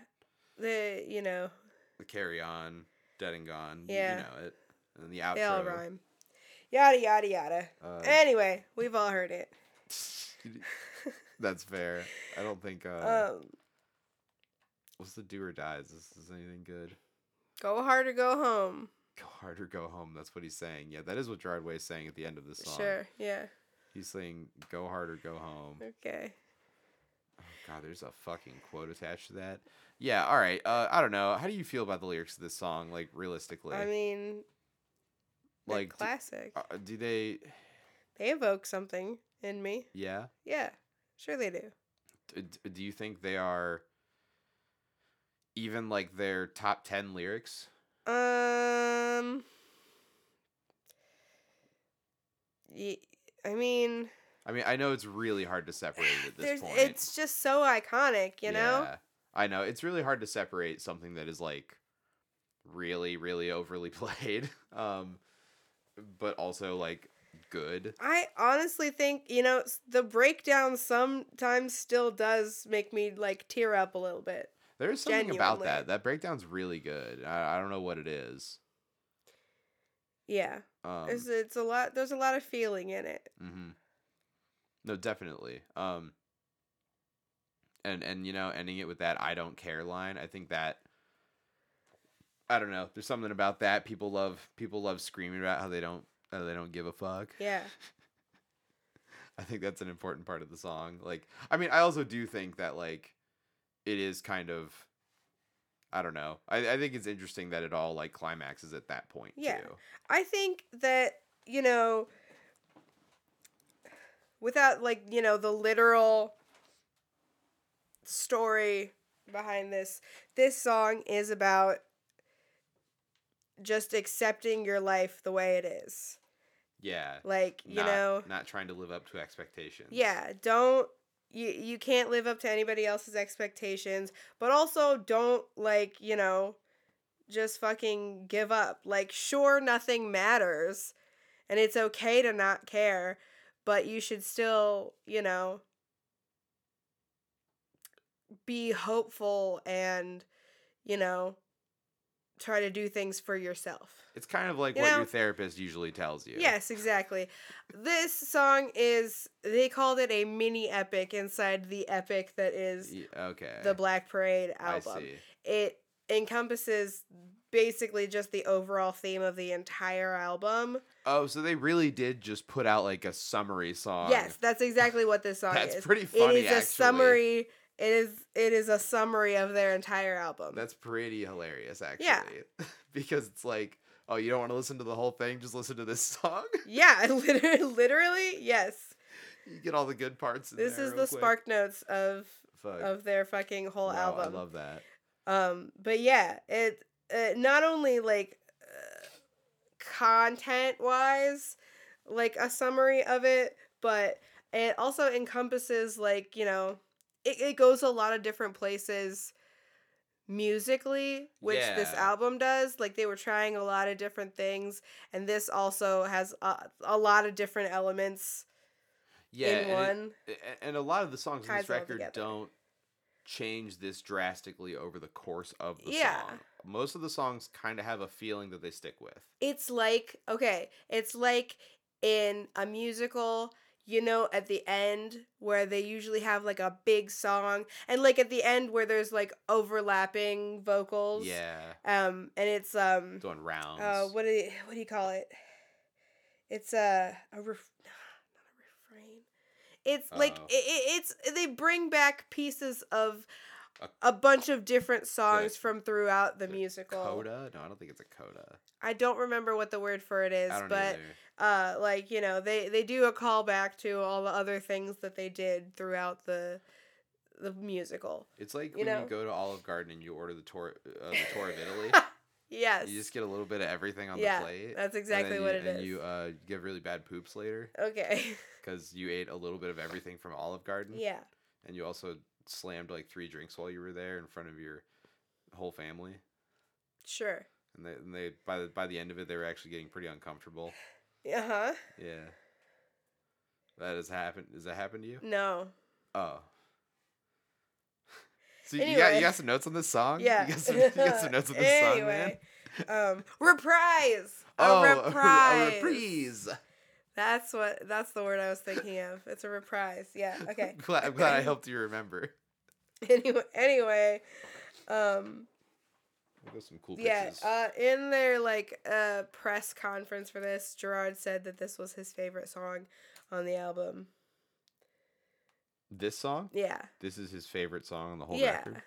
The you know, The carry on, dead and gone. Yeah. You know it. And the outro. they all rhyme. Yada yada yada. Uh, Anyway, we've all heard it. that's fair. I don't think. Uh, Um what's the do or dies? Is is anything good? Go hard or go home. Go hard or go home. That's what he's saying. Yeah, that is what Gerard Way is saying at the end of this song. Sure, yeah. He's saying go hard or go home. Okay. Oh, God, there's a fucking quote attached to that. Yeah, all right. Uh, I don't know. How do you feel about the lyrics of this song, like realistically? I mean, Like, do, classic. uh, do they? they evoke something in me. Yeah. Yeah, sure they do. D- d- do you think they are even like their top 10 lyrics Um, I mean, i mean i know it's really hard to separate at this point it's just so iconic, you know. Yeah, i know it's really hard to separate something that is like really really overly played um but also like good I honestly think you know the breakdown sometimes still does make me like tear up a little bit. There's something about Genuinely. that that breakdown's really good i, I don't know what it is Yeah, um it's it's a lot. There's a lot of feeling in it. Mm-hmm. No, definitely. Um, and and you know, ending it with that "I don't care" line. I think that I don't know. There's something about that. People love people love screaming about how they don't how they don't give a fuck. Yeah, I think that's an important part of the song. Like, I mean, I also do think that like it is kind of. I don't know. I, I think it's interesting that it all like climaxes at that point Yeah. too. I think that you know, without like you know the literal story behind this, this song is about just accepting your life the way it is. Yeah. Like you not, know, not trying to live up to expectations. Yeah, don't you you can't live up to anybody else's expectations, but also don't like, you know, just fucking give up. Like sure nothing matters and it's okay to not care, but you should still, you know, be hopeful and, you know, try to do things for yourself. It's kind of like You what know? your therapist usually tells you. Yes, exactly. This song is they called it a mini epic inside the epic that is Okay. the Black Parade album. It encompasses basically just the overall theme of the entire album. Oh, so they really did just put out like a summary song. Yes, that's exactly what this song That's is. pretty funny, It is a summary. It is it is a summary of their entire album. That's pretty hilarious, actually. Yeah. because it's like, oh, you don't want to listen to the whole thing, just listen to this song. yeah, literally, literally, yes. you get all the good parts. In This is the quick. spark notes of Fuck. of their fucking whole Wow, album. I love that. Um, but yeah, it uh, not only like uh, content wise, like a summary of it, but it also encompasses like you know, it, it goes a lot of different places musically which this album does like they were trying a lot of different things and this also has a, a lot of different elements Yeah, in and one a- and a lot of the songs on Ties this record don't change this drastically over the course of the Yeah. song. Most of the songs kind of have a feeling that they stick with. it's like okay it's like in a musical you know at the end where they usually have like a big song and like at the end where there's like overlapping vocals Yeah, um and it's um doing rounds. uh what do you what do you call it it's a a ref- not a refrain it's like Oh. it, it's they bring back pieces of A- bunch of different songs from throughout the musical coda? No, I don't think it's a coda. I don't remember what the word for it is, but uh like, you know, they they do a callback to all the other things that they did throughout the the musical. It's like you when know? you go to Olive Garden and you order the tour, uh, the tour of Italy. Yes. You just get a little bit of everything on yeah. the plate. That's exactly what you, it and is. you uh, get really bad poops later okay. because you ate a little bit of everything from Olive Garden. yeah. And you also slammed like three drinks while you were there in front of your whole family. Sure. And they, and they by the by the end of it, they were actually getting pretty uncomfortable. Uh-huh. Yeah. That has happened. Does that happen to you? No. Oh. So you got you got some notes on this song? Yeah. You got some, you got some notes on this song, man. um reprise. A Oh, reprise. a reprise. That's what that's the word I was thinking of. It's a reprise. Yeah. Okay. I'm glad, I'm glad I helped you remember. anyway, anyway, um We'll some cool Yeah, pictures. uh, in their like uh press conference for this, Gerard said that this was his favorite song on the album. this song? Yeah, This is his favorite song on the whole yeah, record.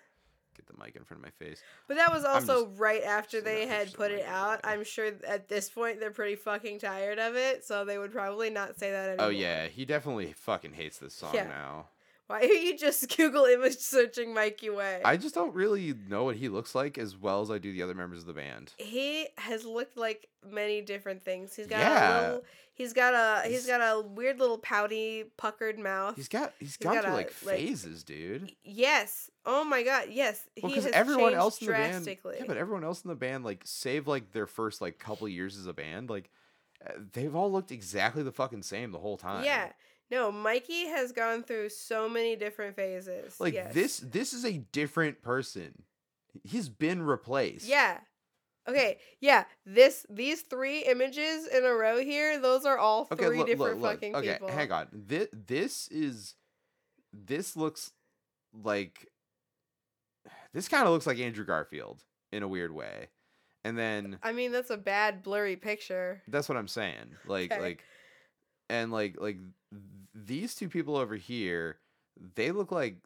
get the mic in front of my face. But that was also right after they had put it out. I'm sure at this point they're pretty fucking tired of it, so they would probably not say that anymore. Oh yeah, he definitely fucking hates this song Yeah. now. Why are you just Google image searching Mikey Way? I just don't really know what he looks like as well as I do the other members of the band. he has looked like many different things. He's got Yeah. a little he's got a he's got a weird little pouty puckered mouth. He's got he's He's gone got through a, like like- phases, dude. yes. Oh my god, yes. Well, he because has everyone changed else in the band, drastically. yeah, but everyone else in the band, like, save like their first like couple years as a band, like, uh, they've all looked exactly the fucking same the whole time. Yeah. No, Mikey has gone through so many different phases. like yes. this, this is a different person. He's been replaced. Yeah. Okay, yeah. This these three images in a row here, those are all Okay, three look, different look, look. fucking okay, people. Okay, hang on. This this is this looks like this kind of looks like Andrew Garfield in a weird way, and then I mean, that's a bad blurry picture. that's what I'm saying. Like Okay. like, and like like these two people over here, they look like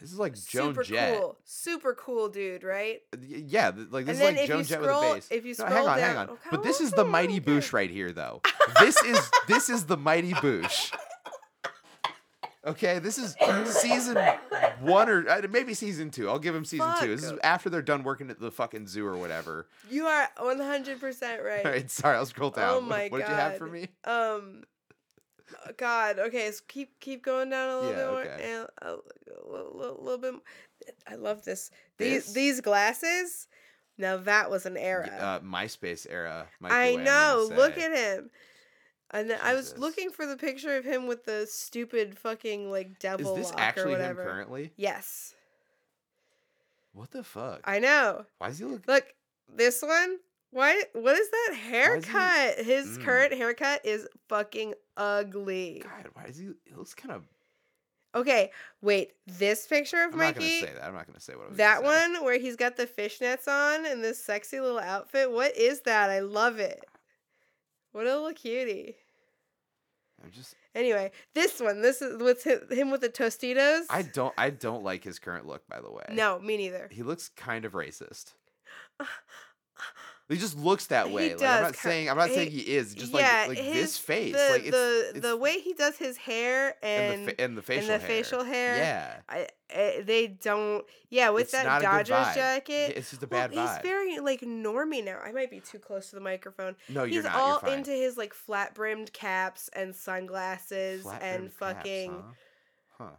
this is like Joan Super Jett. cool. Super cool dude, right? Yeah, like this is like Joan Jett scroll, with a bass. if you No, scroll hang on, down, hang on. okay, But this is the Mighty. Boosh right here, though. This is this is the Mighty Boosh. Okay, this is season one or uh, maybe season two. I'll give him season two. This is after they're done working at the fucking zoo or whatever. You are one hundred percent right. All right, sorry, I'll scroll down. Oh What- god, what did you have for me? Um, uh, God. Okay, so keep keep going down a little Yeah, bit more. okay. And a, little, little, bit. m- I love this. This? These these glasses. Now that was an era. Uh, MySpace era. I the way I'm know. Look at him. And then I was looking for the picture of him with the stupid fucking like devil. Is this lock actually or him currently? Yes, What the fuck? I know. Why does he look? Look, this one. Why? What is that is he- haircut? His Mm. current haircut is fucking ugly. God, why does he? He looks kind of. Okay, wait. This picture of I'm not gonna say that. I'm not gonna say what I was. That say. one where he's got the fishnets on and this sexy little outfit. What is that? I love it. What a little cutie. I'm just. Anyway, this one, this is with him with the Tostitos. I don't. I don't like his current look. By the way. no, me neither. He looks kind of racist. He just looks that He way. Like, I'm not saying. I'm not he- saying he is. Just yeah, like like his, this face. The, like it's, the it's the way he does his hair and and the, fa- and the facial the hair. facial hair. Yeah. I, I, they don't. Yeah, with It's that not a good Dodgers jacket. It's just a well, bad he's very like normie now. I might be too close to the microphone. no, you're he's not. all you're into his like flat brimmed caps and sunglasses Flat and brimmed caps, fucking huh? Huh.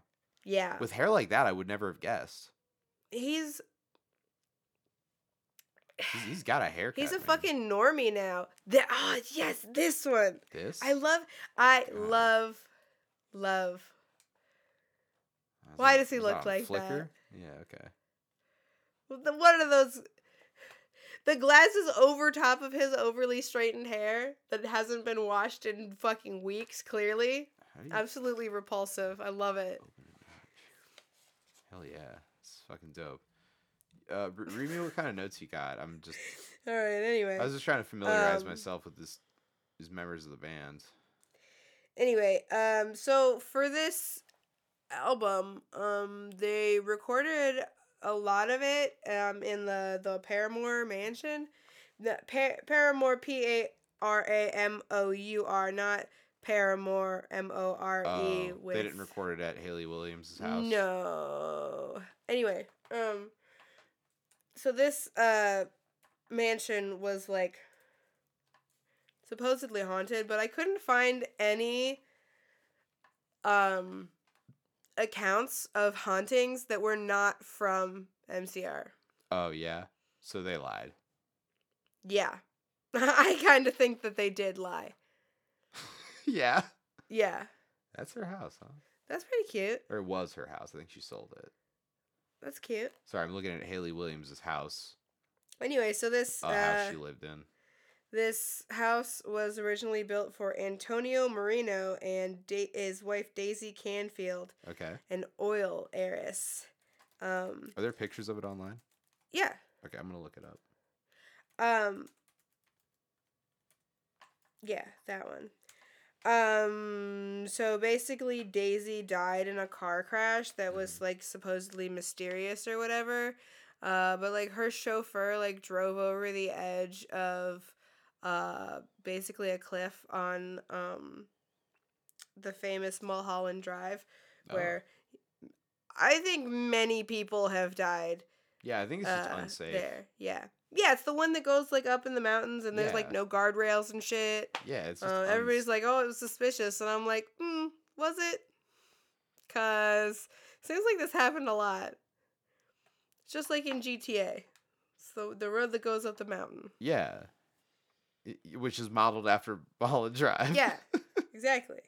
yeah. With hair like that, I would never have guessed. he's He's, he's got a haircut. he's a man. fucking normie now. The, oh yes, this one. This. I love. I God. love, love. Why that- does he look like that? Flickr? Yeah. Okay. The, one of those. The glasses over top of his overly straightened hair that hasn't been washed in fucking weeks. Clearly, absolutely repulsive. I love it. open a notch? Hell yeah, it's fucking dope. Uh, read me what kind of notes you got. I'm just. All right. Anyway. I was just trying to familiarize Um, myself with this, these members of the band. anyway um so for this album um they recorded a lot of it um in the the paramour mansion the Par- paramour p-a-r-a-m-o-u-r not paramore m-o-r-e Oh, E with they didn't record it at Hayley Williams' house. no anyway um so this uh mansion was like supposedly haunted but i couldn't find any um accounts of hauntings that were not from mcr Oh yeah, so they lied. yeah i kind of think that they did lie yeah, yeah that's her house, huh? that's pretty cute Or it was her house. I think she sold it. That's cute Sorry, I'm looking at Hayley Williams' house. anyway so this uh, house she lived in. This house was originally built for Antonio Moreno and da- his wife Daisy Canfield, Okay. an oil heiress. Um, Are there pictures of it online? yeah. Okay, I'm gonna look it up. Um, yeah, that one. Um, so basically, Daisy died in a car crash that was like supposedly mysterious or whatever. Uh, but like her chauffeur like drove over the edge of uh basically a cliff on um the famous Mulholland Drive Oh. where I think many people have died Yeah, I think it's just uh, unsafe. there. Yeah. Yeah, it's the one that goes like up in the mountains and there's like no guardrails and shit. Yeah, it's just Uh, everybody's like, "Oh, it was suspicious," and I'm like, "Hmm, was it?" Cause seems like this happened a lot. It's just like in GTA. So the road that goes up the mountain. yeah, I- I- which is modeled after Mulholland Drive. Yeah, exactly.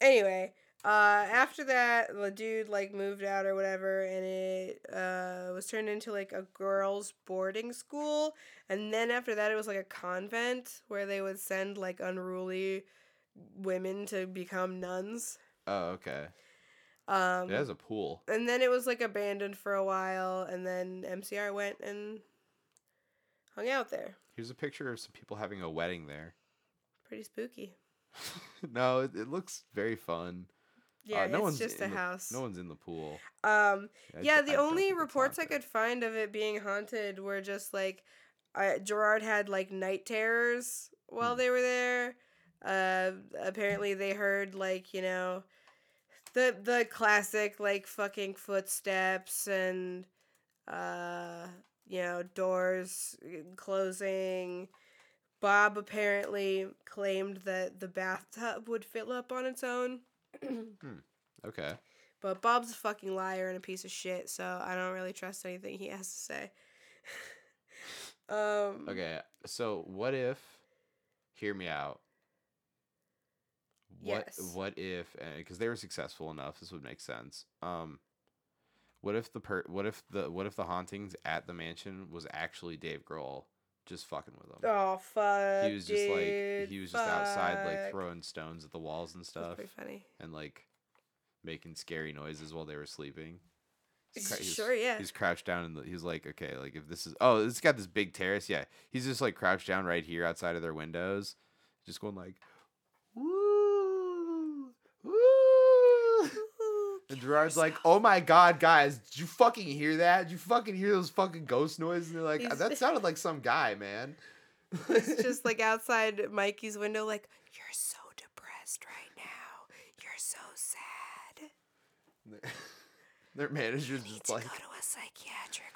Anyway, uh, after that, the dude like moved out or whatever, and it uh was turned into like a girls' boarding school, and then after that, it was like a convent where they would send like unruly women to become nuns. oh, okay. Um, It has a pool. and then it was like abandoned for a while, and then MCR went and hung out there. Here's a picture of some people having a wedding there. Pretty spooky. no, it, it looks very fun. Yeah, Uh, no it's one's just a the- house. No one's in the pool. Um, I yeah, the I only reports I could find of it being haunted were just like uh, Gerard had like night terrors while Hmm. they were there. Uh, apparently they heard like you know the the classic like fucking footsteps and uh you know doors uh, closing. Bob apparently claimed that the bathtub would fill up on its own. Okay. But Bob's a fucking liar and a piece of shit, so I don't really trust anything he has to say. um Okay. So what if? Hear me out. What Yes. what if? Because they were successful enough, this would make sense. Um, what if the per? What if the what if the hauntings at the mansion was actually Dave Grohl just fucking with them? Oh fuck. he was just like he was just outside like throwing stones at the walls and That's stuff pretty funny. and like making scary noises while they were sleeping. He's cra- he was- Sure, yeah. He's crouched down and he's like, okay, like if this is oh, it's got this big terrace. Yeah, he's just like crouched down right here outside of their windows, just going like, And Gerard's like, oh my god, guys, did you fucking hear that? Did you fucking hear those fucking ghost noises? And they're like, He's- that sounded like some guy, man. It's just like outside Mikey's window, like, you're so depressed right now. You're so sad. their manager's Need just to like, go to a psychiatric.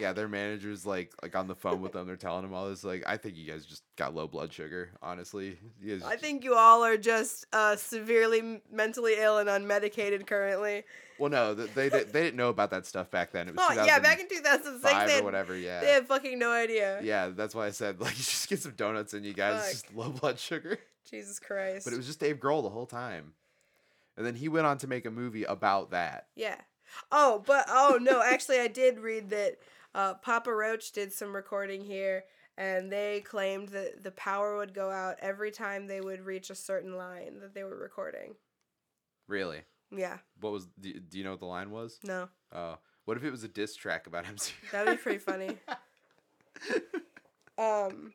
Yeah, their manager's like, like on the phone with them. They're telling them all this. Like, I think you guys just got low blood sugar. Honestly, I think you all are just uh, severely mentally ill and unmedicated currently. Well, no, they they, they didn't know about that stuff back then. It was Oh yeah, back in 2006, five they or whatever. Yeah, they had fucking no idea. yeah. That's why I said like, you just get some donuts and you guys Fuck. just low blood sugar. Jesus Christ. But it was just Dave Grohl the whole time, and then he went on to make a movie about that. Yeah. Oh, but oh no, actually I did read that uh, Papa Roach did some recording here and they claimed that the power would go out every time they would reach a certain line that they were recording. Really, Yeah. what was? Do, do you know what the line was? No. Oh, what if it was a diss track about MC? That'd be pretty funny. Um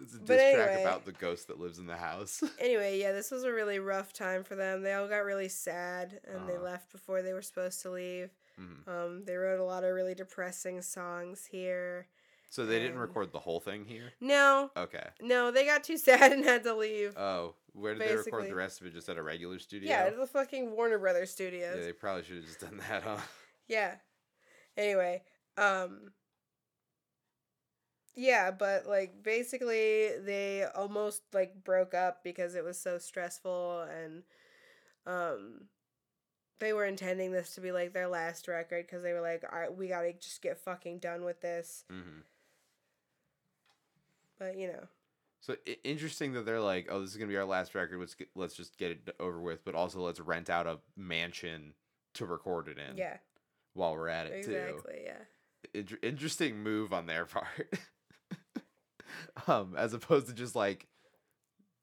It's a diss But track about the ghost that lives in the house. anyway, yeah, this was a really rough time for them. They all got really sad and they Uh-huh. left before they were supposed to leave. Mhm. Um they wrote a lot of really depressing songs here. So they didn't record the whole thing here. No, Okay. no, they got too sad and had to leave. Oh, where did they record the rest of it? Just at a regular studio. Yeah, the fucking Warner Brothers Yeah, they probably should have just done that, huh? Yeah. Anyway, um Yeah, but like basically they almost like broke up because it was so stressful and um they were intending this to be like their last record cuz they were like, "All right, we got to just get fucking done with this." hmm But, you know. So i- interesting that they're like, oh, this is gonna be our last record. Let's get, let's just get it over with, but also let's rent out a mansion to record it in. Yeah. While we're at it too. Exactly, yeah. Inter- interesting move on their part. um, as opposed to just like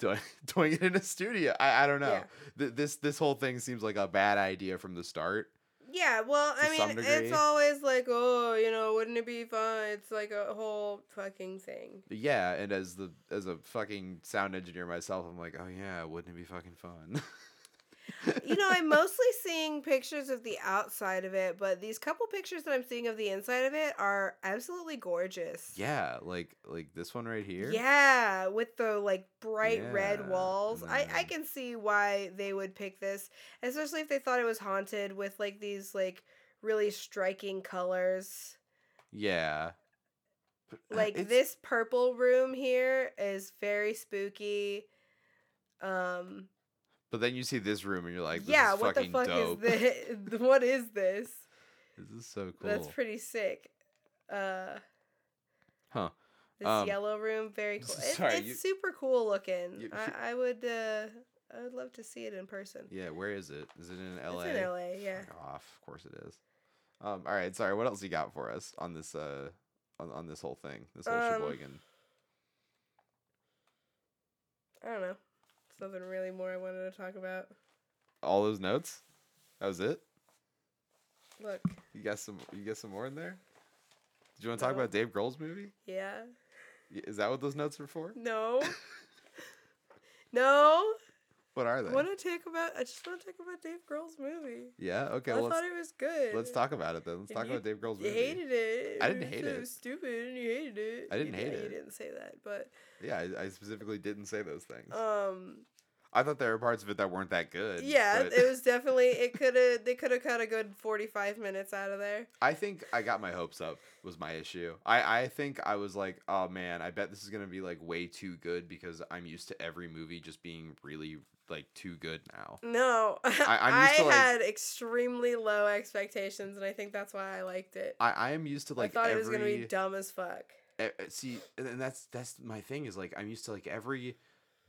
doing doing it in a studio. I, I don't know. Yeah. Th- this this whole thing seems like a bad idea from the start. Yeah, well, I mean, it's always like, oh, you know, wouldn't it be fun? It's like a whole fucking thing. Yeah, and as the as a fucking sound engineer myself, I'm like, oh yeah, wouldn't it be fucking fun? you know, I'm mostly seeing pictures of the outside of it, but these couple pictures that I'm seeing of the inside of it are absolutely gorgeous. yeah, like like this one right here. Yeah, with the like bright Yeah, red walls. I I can see why they would pick this, especially if they thought it was haunted with like these like really striking colors. Yeah. Uh, Like it's- this purple room here is very spooky. Um But then you see this room and you're like, this yeah, what the fuck dope. is this? what is this? This is so cool. That's pretty sick. Uh Huh. This Um, yellow room, very cool. It, sorry, it's you- super cool looking. You- I, I would, uh, I would love to see it in person. Yeah, where is it? Is it in LA? It's in LA, yeah. Fuck off. Of course it is. Um, all right, sorry. What else you got for us on this uh on, on this whole thing? This whole Um, sheboygan. I don't know. Nothing really more I wanted to talk about. All those notes? That was it? Look, You got some you got some more in there? Did you want to talk about Dave Grohl's movie? yeah, Is that what those notes were for? no, no. What are I they? want to talk about. I just want to talk about Dave Grohl's movie. Yeah, okay, I well, thought it was good. let's talk about it then. Let's And talk about Dave Grohl's You movie. hated it. I didn't hate said it. was stupid, and you hated it. I didn't You hate di- it. You didn't say that, but Yeah, I, I specifically didn't say those things. um, I thought there were parts of it that weren't that good. yeah, but it was definitely. It could have. They could have cut a good forty-five minutes out of there. I think I got my hopes up was my issue. I, I think I was like, oh man, I bet this is gonna be like way too good because I'm used to every movie just being really like too good now. No, I, to, like- had extremely low expectations, and I think that's why I liked it. I, I am used to like I thought every it was gonna be dumb as fuck. see, and and that's that's my thing is like I'm used to like every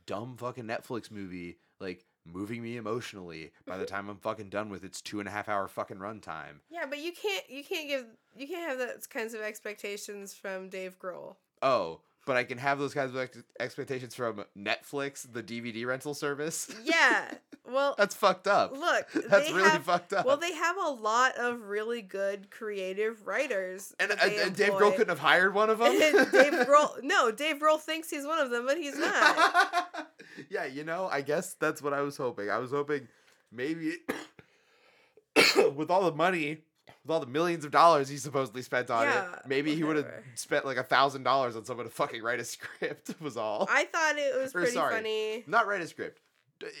dumb fucking Netflix movie like moving me emotionally by the time I'm fucking done with its two and a half hour fucking runtime. Yeah, but you can't. You can't give. You can't have those kinds of expectations from Dave Grohl. Oh, but I can have those kinds of ex- expectations from Netflix, the DVD rental service. Yeah. Well, That's fucked up. look. That's really have, fucked up. Well, they have a lot of really good creative writers. and, that uh, and, Dave. Grohl couldn't have hired one of them. Dave Grohl. No, Dave Grohl thinks he's one of them, but he's not. yeah, you know, I guess that's what I was hoping. I was hoping maybe with all the money, with all the millions of dollars he supposedly spent on Yeah, it, maybe he would have spent like a thousand dollars on someone to fucking write a script. Was all. I thought it was Or pretty sorry. funny. Not write a script.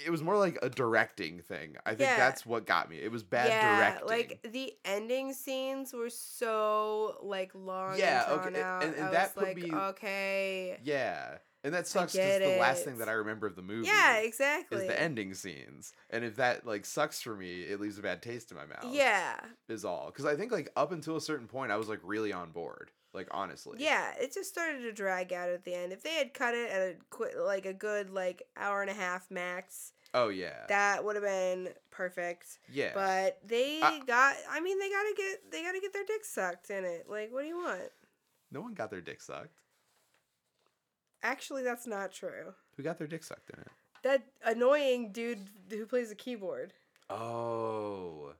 It was more like a directing thing. I think Yeah. that's what got me. It was bad yeah, directing. like the ending scenes were so like long Yeah, and okay, and- out. and- and that put like, me- okay, yeah, and that sucks. 'cause get the last thing that I remember of the movie. yeah, exactly. is the ending scenes. And if that like sucks for me, it leaves a bad taste in my mouth. Yeah, Is all. Because I think like up until a certain point I was like really on board. Like honestly. yeah, it just started to drag out at the end. If they had cut it at a qu- like a good like hour and a half max, Oh yeah. that would have been perfect. yeah. But they I- got. I mean, they gotta get. They gotta get their dick sucked in it. Like, what do you want? no one got their dick sucked. Actually, that's not true. Who got their dick sucked in it? That annoying dude who plays the keyboard. Oh.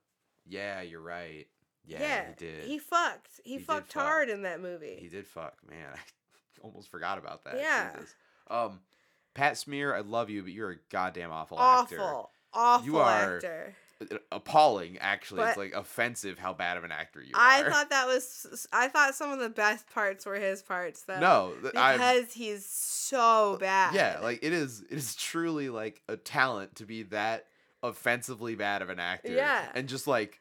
Yeah, you're right. Yeah, yeah he did. He fucked. He, He fucked fuck. hard in that movie. He did fuck, man. I almost forgot about that. Yeah. Jesus. Um, Pat Smear, I love you, but you're a goddamn awful, actor. awful, awful are- actor. Appalling, actually. it's like offensive how bad of an actor you I are. I thought that was. I thought some of the best parts were his parts, though. no, th- I'm- because he's so bad. yeah, like it is. It is truly like a talent to be that offensively bad of an actor. Yeah. and just like,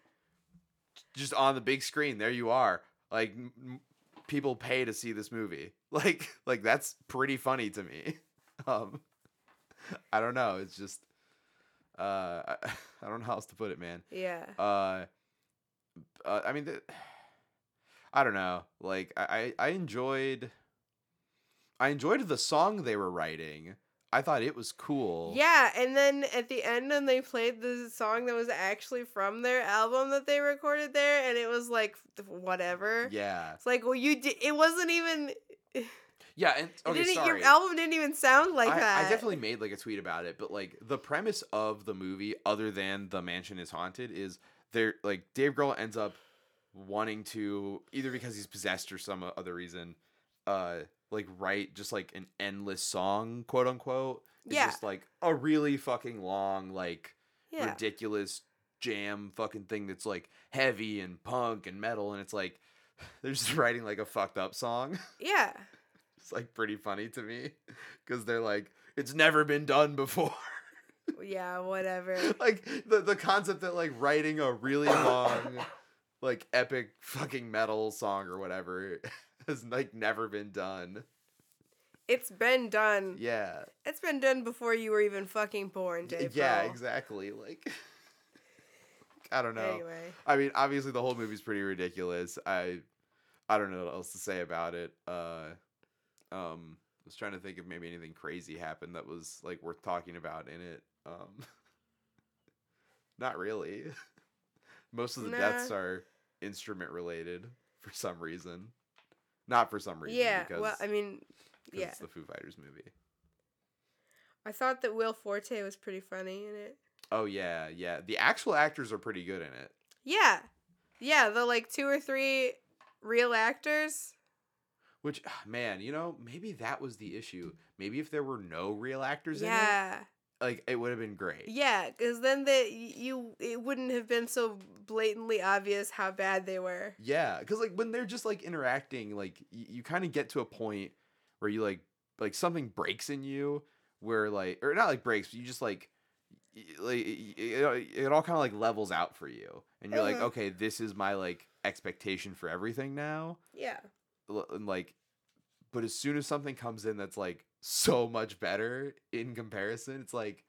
just on the big screen, there you are. Like m- people pay to see this movie. Like, like that's pretty funny to me. Um, I don't know. It's just, uh, I, I don't know how else to put it, man. yeah. uh, uh I mean, the, I don't know. Like, I, I I enjoyed, I enjoyed the song they were writing. I thought it was cool. Yeah, and then at the end, when they played the song that was actually from their album that they recorded there, and it was like whatever. Yeah. It's like, well, you did. It wasn't even. Yeah. And okay, didn't, sorry. Your album didn't even sound like I, that. I definitely made like a tweet about it, but like the premise of the movie, other than the mansion is haunted, is there like Dave Grohl ends up wanting to either because he's possessed or some other reason, uh, like write just like an endless song, quote unquote. It's Yeah. just like a really fucking long like Yeah. ridiculous jam fucking thing that's like heavy and punk and metal, and it's like they're just writing like a fucked up song. Yeah. It's like pretty funny to me because they're like, it's never been done before. Yeah, whatever. like the the concept that like writing a really long like epic fucking metal song or whatever has like never been done. It's been done. Yeah. It's been done before you were even fucking born, Dave. Yeah, exactly. Like I don't know. Anyway. I mean, obviously the whole movie's pretty ridiculous. I I don't know what else to say about it. Uh um I was trying to think if maybe anything crazy happened that was like worth talking about in it. Um Not really. Most of the deaths are instrument related for some reason. Not for some reason. Yeah. because, Well, I mean, yeah. it's the Foo Fighters movie. I thought that Will Forte was pretty funny in it. Oh yeah, yeah. The actual actors are pretty good in it. Yeah. Yeah, the like two or three real actors. Which man, you know, maybe that was the issue. Maybe if there were no real actors in Yeah. it, like it would have been great. Yeah, because then the you it wouldn't have been so blatantly obvious how bad they were. Yeah, because like when they're just like interacting, like y- you kind of get to a point where you like like something breaks in you, where like or not like breaks, but you just like like it, it all kind of like levels out for you, and you're like, Uh-huh. okay, this is my like expectation for everything now, Yeah. Like, but as soon as something comes in that's like so much better in comparison, it's like.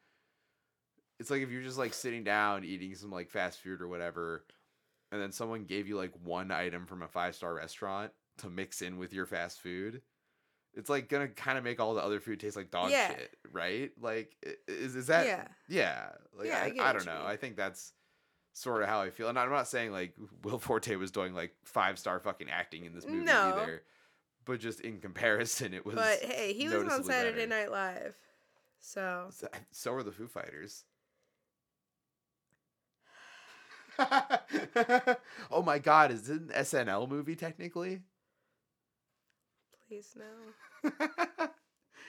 It's like if you're just like sitting down eating some like fast food or whatever, and then someone gave you like one item from a five star restaurant to mix in with your fast food, it's like gonna kind of make all the other food taste like dog Yeah. shit, right? Like, is is that? yeah. Yeah. Like, Yeah, I I, I, don't know. mean. I think that's sort of how I feel, and I'm not saying like Will Forte was doing like five star fucking acting in this movie No. either, but just in comparison, it was. But hey, he was on Saturday better. Night Live. So So, so are the Foo Fighters. oh my god, is it an SNL movie technically? please no.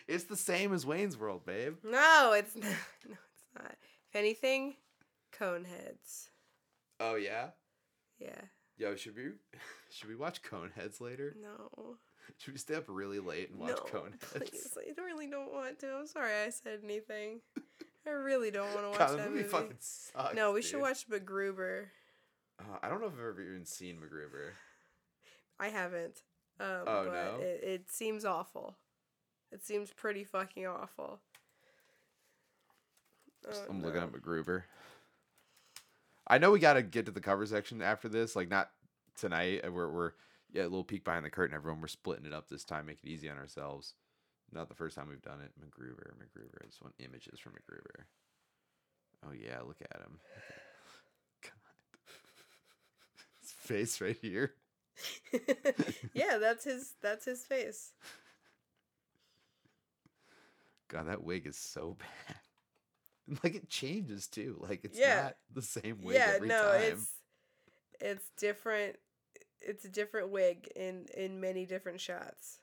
it's the same as Wayne's World, babe. No, it's not. No, it's not. If anything, Coneheads. Oh yeah? Yeah. Yo, should we should we watch Coneheads later? No. Should we stay up really late and watch no, Coneheads? please. I really don't want to. I'm sorry I said anything. I really don't want to watch God, that movie movie. fucking sucks. no, we should watch MacGruber. Uh, I don't know if I've ever even seen MacGruber. I haven't. Um, Oh, but no? It, it seems awful. It seems pretty fucking awful. Oh, I'm looking no. at MacGruber. I know we got to get to the cover section after this, like not tonight. uh, We're we're yeah, a little peek behind the curtain. Everyone, we're splitting it up this time, make it easy on ourselves. Not the first time we've done it. MacGruber. I just want images from MacGruber. Oh yeah, look at him. God, his face right here. yeah, that's his. That's his face. God, that wig is so bad. And like it changes too. Like it's Yeah. not the same wig yeah, every no, time. it's it's different. It's a different wig in in many different shots.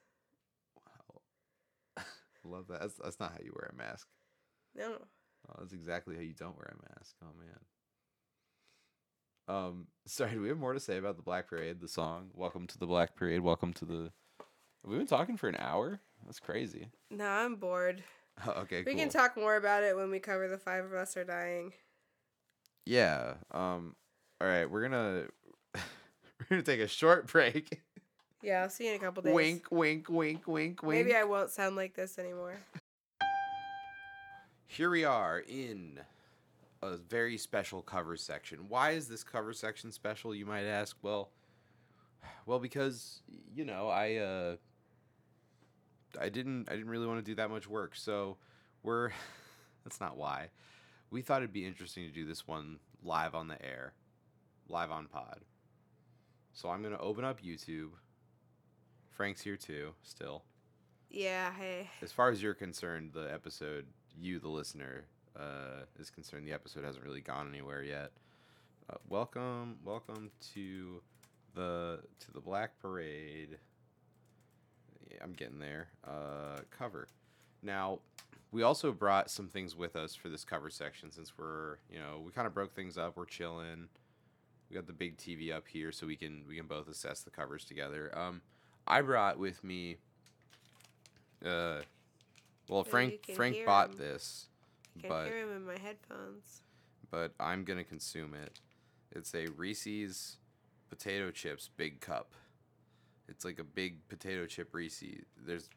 Wow. Love that. That's, that's not how you wear a mask. No. Oh, that's exactly how you don't wear a mask. Oh man. Um, sorry, do we have more to say about the Black Parade, the song? Welcome to the Black Parade. Welcome to the. We've been talking for an hour. That's crazy. No, I'm bored. okay, We cool. can talk more about it when we cover the five of us are dying. yeah. Um. All right, we're gonna we're gonna take a short break. Yeah, I'll see you in a couple days. wink, wink, wink, wink, wink. Maybe I won't sound like this anymore. Here we are in a very special cover section. Why is this cover section special, you might ask? Well, well because you know, I uh I didn't I didn't really want to do that much work. So, we're that's not why. We thought it'd be interesting to do this one live on the air, live on pod. So, I'm going to open up YouTube. Frank's here too, still Yeah, hey. as far as you're concerned, the episode, you, the listener, uh, is concerned, the episode hasn't really gone anywhere yet. Uh, welcome, welcome to the to the Black Parade. I'm getting there. Uh, cover. Now, we also brought some things with us for this cover section since we're you know we kind of broke things up. We're chilling. We got the big TV up here so we can we can both assess the covers together. Um, I brought with me. Uh, well, Frank you Frank bought 'em. this, I can but hear him in my headphones. but I'm gonna consume it. It's a Reese's potato chips big cup. It's like a big potato chip Reese's. There's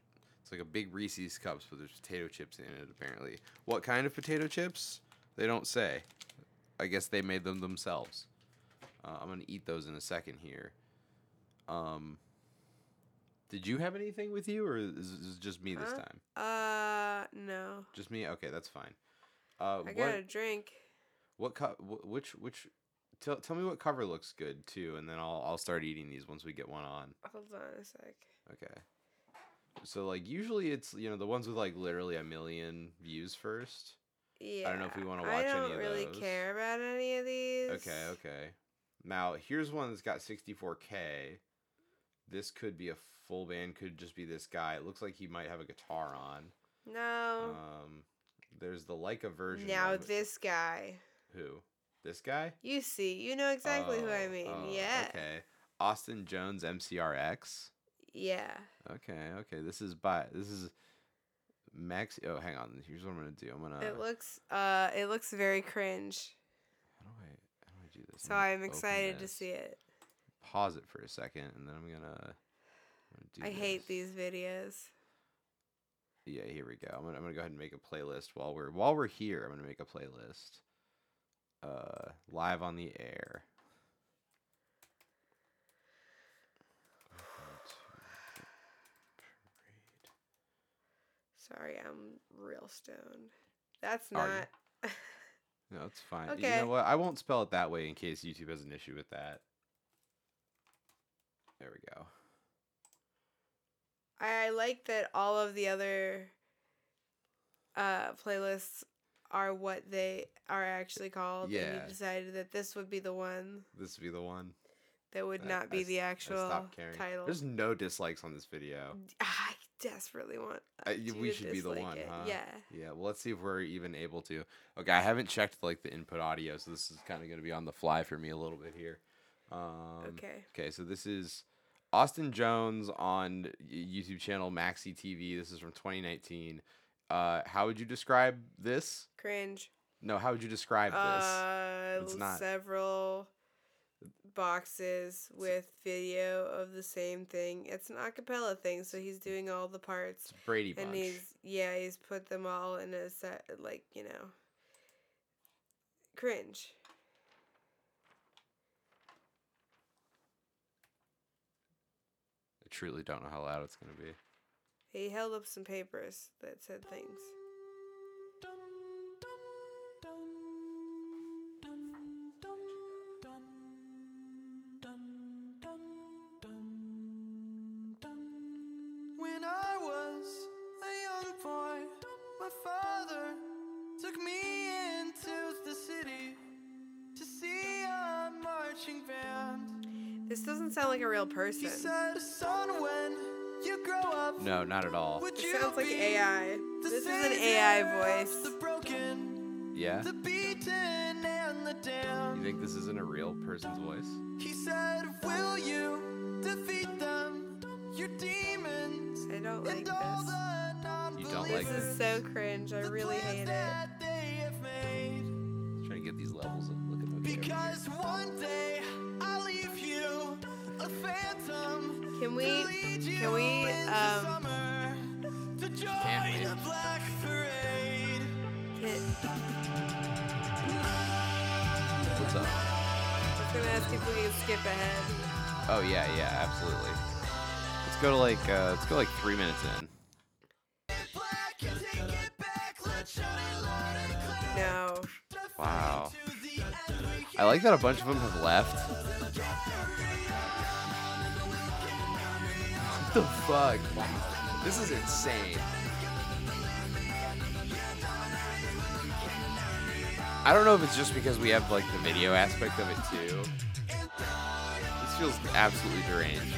it's like a big Reese's cups, but there's potato chips in it apparently. What kind of potato chips? They don't say. I guess they made them themselves. Uh, I'm gonna eat those in a second here. Um, did you have anything with you, or is it just me this Huh? time? Uh, no. Just me? Okay, that's fine. Uh, I what? got a drink. What cup? wh- which which tell tell me what cover looks good too and then I'll I'll start eating these once we get one on. Hold on a sec. Okay. So like usually it's you know the ones with like literally a million views first. Yeah. I don't know if we wanna watch any of these. I don't really those. care about any of these. Okay, okay. Now here's one that's got 64k. This could be a full band could just be this guy. It looks like he might have a guitar on. No. Um there's the Leica version. now one, this guy. who? This guy? You see, you know exactly who I Oh, mean. oh, yeah. Okay. Austin Jones MCRX. Yeah. Okay, okay. This is by this is Max. Oh, hang on. Here's what I'm gonna do. I'm gonna. it looks uh it looks very cringe. how do I how do I do this? So I'm I'm excited to see it. Pause it for a second, and then I'm gonna. I'm gonna I hate these videos. Yeah, here we go. I'm gonna I'm gonna go ahead and make a playlist while we're while we're here. I'm gonna make a playlist. Uh, live on the air. Welcome to the parade. Sorry, I'm real stoned. That's Are not? No, it's fine. Okay. You know what? I won't spell it that way in case YouTube has an issue with that. There we go. I like that all of the other uh playlists are what they are actually called. And Yeah. you decided that this would be the one This would be the one. that would I- not be s- the actual title. There's no dislikes on this video. I desperately want y- we should be the one, it. huh? Yeah. Yeah. Well, let's see if we're even able to. Okay, I haven't checked like the input audio, so this is kind of going to be on the fly for me a little bit here. Um, Okay. Okay, so this is Austin Jones on YouTube channel Maxi TV. This is from 2019. Uh, how would you describe this? Cringe. No, how would you describe this? Uh, It's not- several boxes with video of the same thing. It's an acapella thing, so he's doing all the parts. It's Brady Bunch. And he's yeah, he's put them all in a set like, you know. Cringe. I truly don't know how loud it's gonna be. He held up some papers that said things. When I was a young boy, my father took me into the city to see a marching band. This doesn't sound like a real He person. said, Son, when you grow up, No, not at all. would It sounds like AI. This is an AI voice. The broken, Yeah. the beaten, and the You think this isn't a real person's voice? He said, Will you defeat them, your demons, I don't like and all this. the non You don't like This is so cringe. I really hate it. that they have made. Trying to get these levels and look at them. Because one day I'll leave you a phantom. Can we to lead you can we um What's up? I was gonna ask if we can skip ahead. Oh yeah, yeah, absolutely. Let's go to like uh, let's go like three minutes in. Black and take it back, let's shine it loud and clear. No. Wow. To the end we I like that a bunch of them have left. What the fuck? This is insane. I don't know if it's just because we have like the video aspect of it too. This feels absolutely deranged.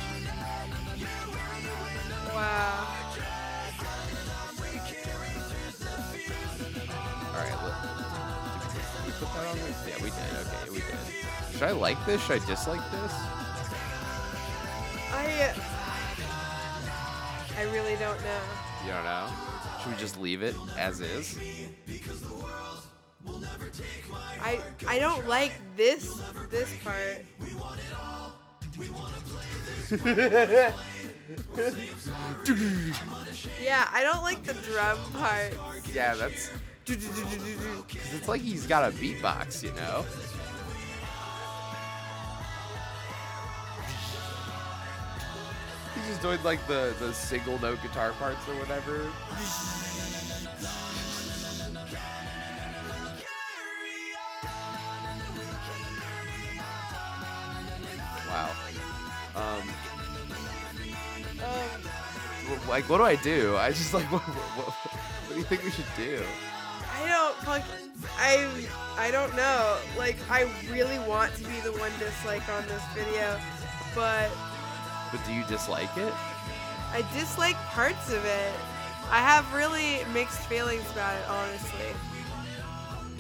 Wow. All right, look. Did we put that on? Yeah, we did. Okay, we did. Should I like this? Should I dislike this? I I really don't know. You don't know? Should we just leave it as is? I I don't like this this part. Yeah, I don't like the drum part. Yeah, that's. It's like he's got a beatbox, you know. He's just doing like the the single note guitar parts or whatever. Um, Um, like, what do I do? I just like, what, what, what do you think we should do? I don't fuck. I I don't know. Like I really want to be the one dislike on this video, but But do you dislike it? I dislike parts of it. I have really mixed feelings about it, honestly.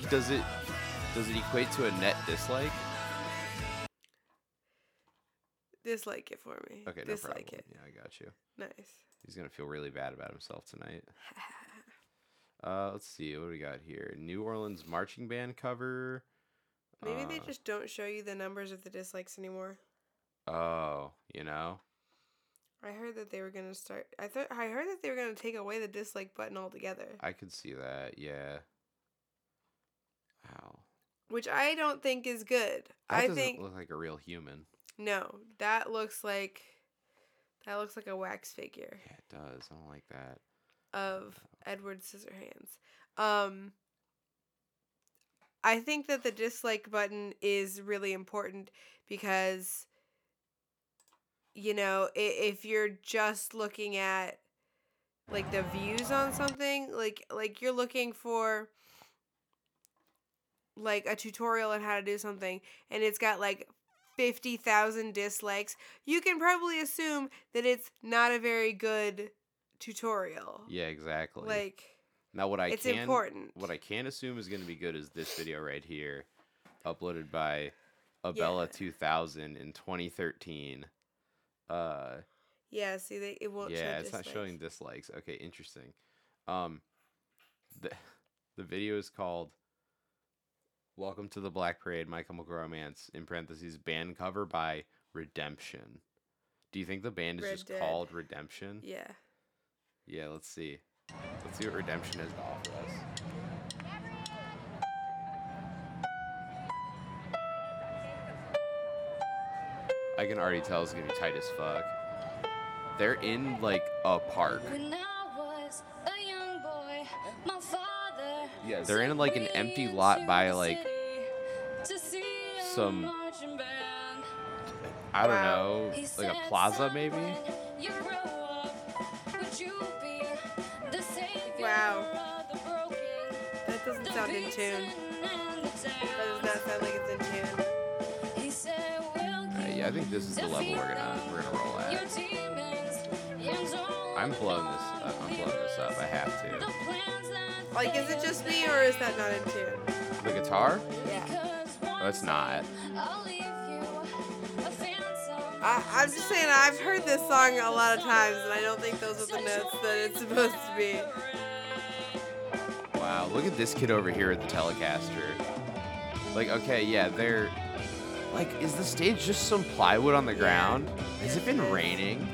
Does it does it equate to a net dislike? Dislike it for me. Okay, no dislike problem. it. Yeah, I got you. Nice. He's gonna feel really bad about himself tonight. Uh, let's see what do we got here. New Orleans marching band cover. Maybe they Uh, just don't show you the numbers of the dislikes anymore. Oh, you know. I heard that they were gonna start. I thought I heard that they were gonna take away the dislike button altogether, I could see that. Yeah. Wow. which I don't think is good. That I doesn't think look like a real human. No, that looks like that looks like a wax figure Yeah, it does. I don't like that. of Edward Scissorhands. Um, I think that the dislike button is really important because you know, if you're just looking at like the views on something, like like you're looking for like a tutorial on how to do something and it's got like 50,000 dislikes, you can probably assume that it's not a very good tutorial. Yeah, exactly. Like now, what I it's can important. what I can assume is going to be good is this video right here, uploaded by Abella Yeah. 2000 in 2013. Uh, Yeah, see they it won't show yeah, it's not showing dislikes. Okay, interesting. Um, the the video is called "Welcome to the Black Parade: My Chemical Romance" in parentheses band cover by Redemption. Do you think the band is Red just Dead. called Redemption? Yeah. Yeah, let's see. Let's see what Redemption has to offer us. I can already tell it's gonna be tight as fuck. They're in like a park. Father Yeah, they're in like an empty lot by like some- some I don't know, like a plaza maybe. Wow. That doesn't sound in tune. That does not sound like it's in tune. Uh, yeah, I think this is the level we're gonna we're gonna roll at. I'm blowing this. Uh, I'm blowing this up. I have to. Like, is it just me or is that not in tune? The guitar? Yeah. Oh, it's not. I, I'm just saying, I've heard this song a lot of times, and I don't think those are the notes that it's supposed to be. Wow, look at this kid over here at the Telecaster. Like, okay, yeah, they're. Like, is the stage just some plywood on the ground? Has it been raining?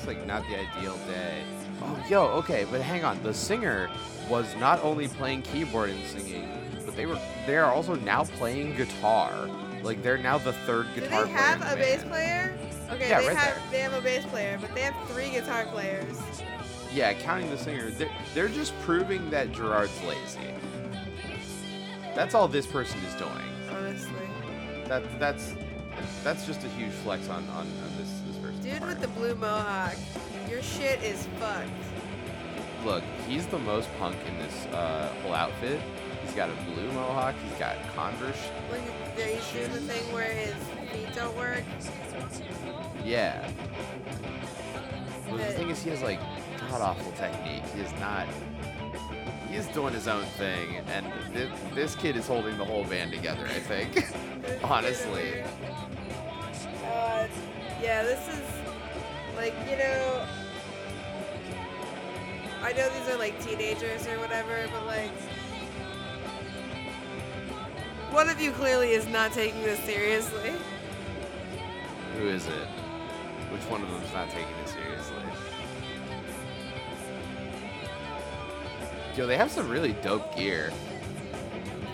Looks like not the ideal day. Oh, yo, okay, but hang on. The singer was not only playing keyboard and singing, but they were they are also now playing guitar. Like they're now the third guitar. Do they player. have a bass player? Okay, Yeah, they right have there. they have a bass player, but they have three guitar players. Yeah, counting the singer, they're, they're just proving that Gerard's lazy. That's all this person is doing. Honestly, That that's that's just a huge flex on on, on this dude with the blue mohawk, your shit is fucked. Look, he's the most punk in this uh, whole outfit. He's got a blue mohawk. He's got Converse. At- he's doing the thing where his feet don't work. Yeah. Well, the thing is, he has like god awful technique. He is not. he's doing his own thing, and th- this kid is holding the whole band together. I think, honestly. Uh, yeah, this is like you know. I know these are like teenagers or whatever, but like. One of you clearly is not taking this seriously. Who is it? Which one of them is not taking it seriously? Yo, they have some really dope gear.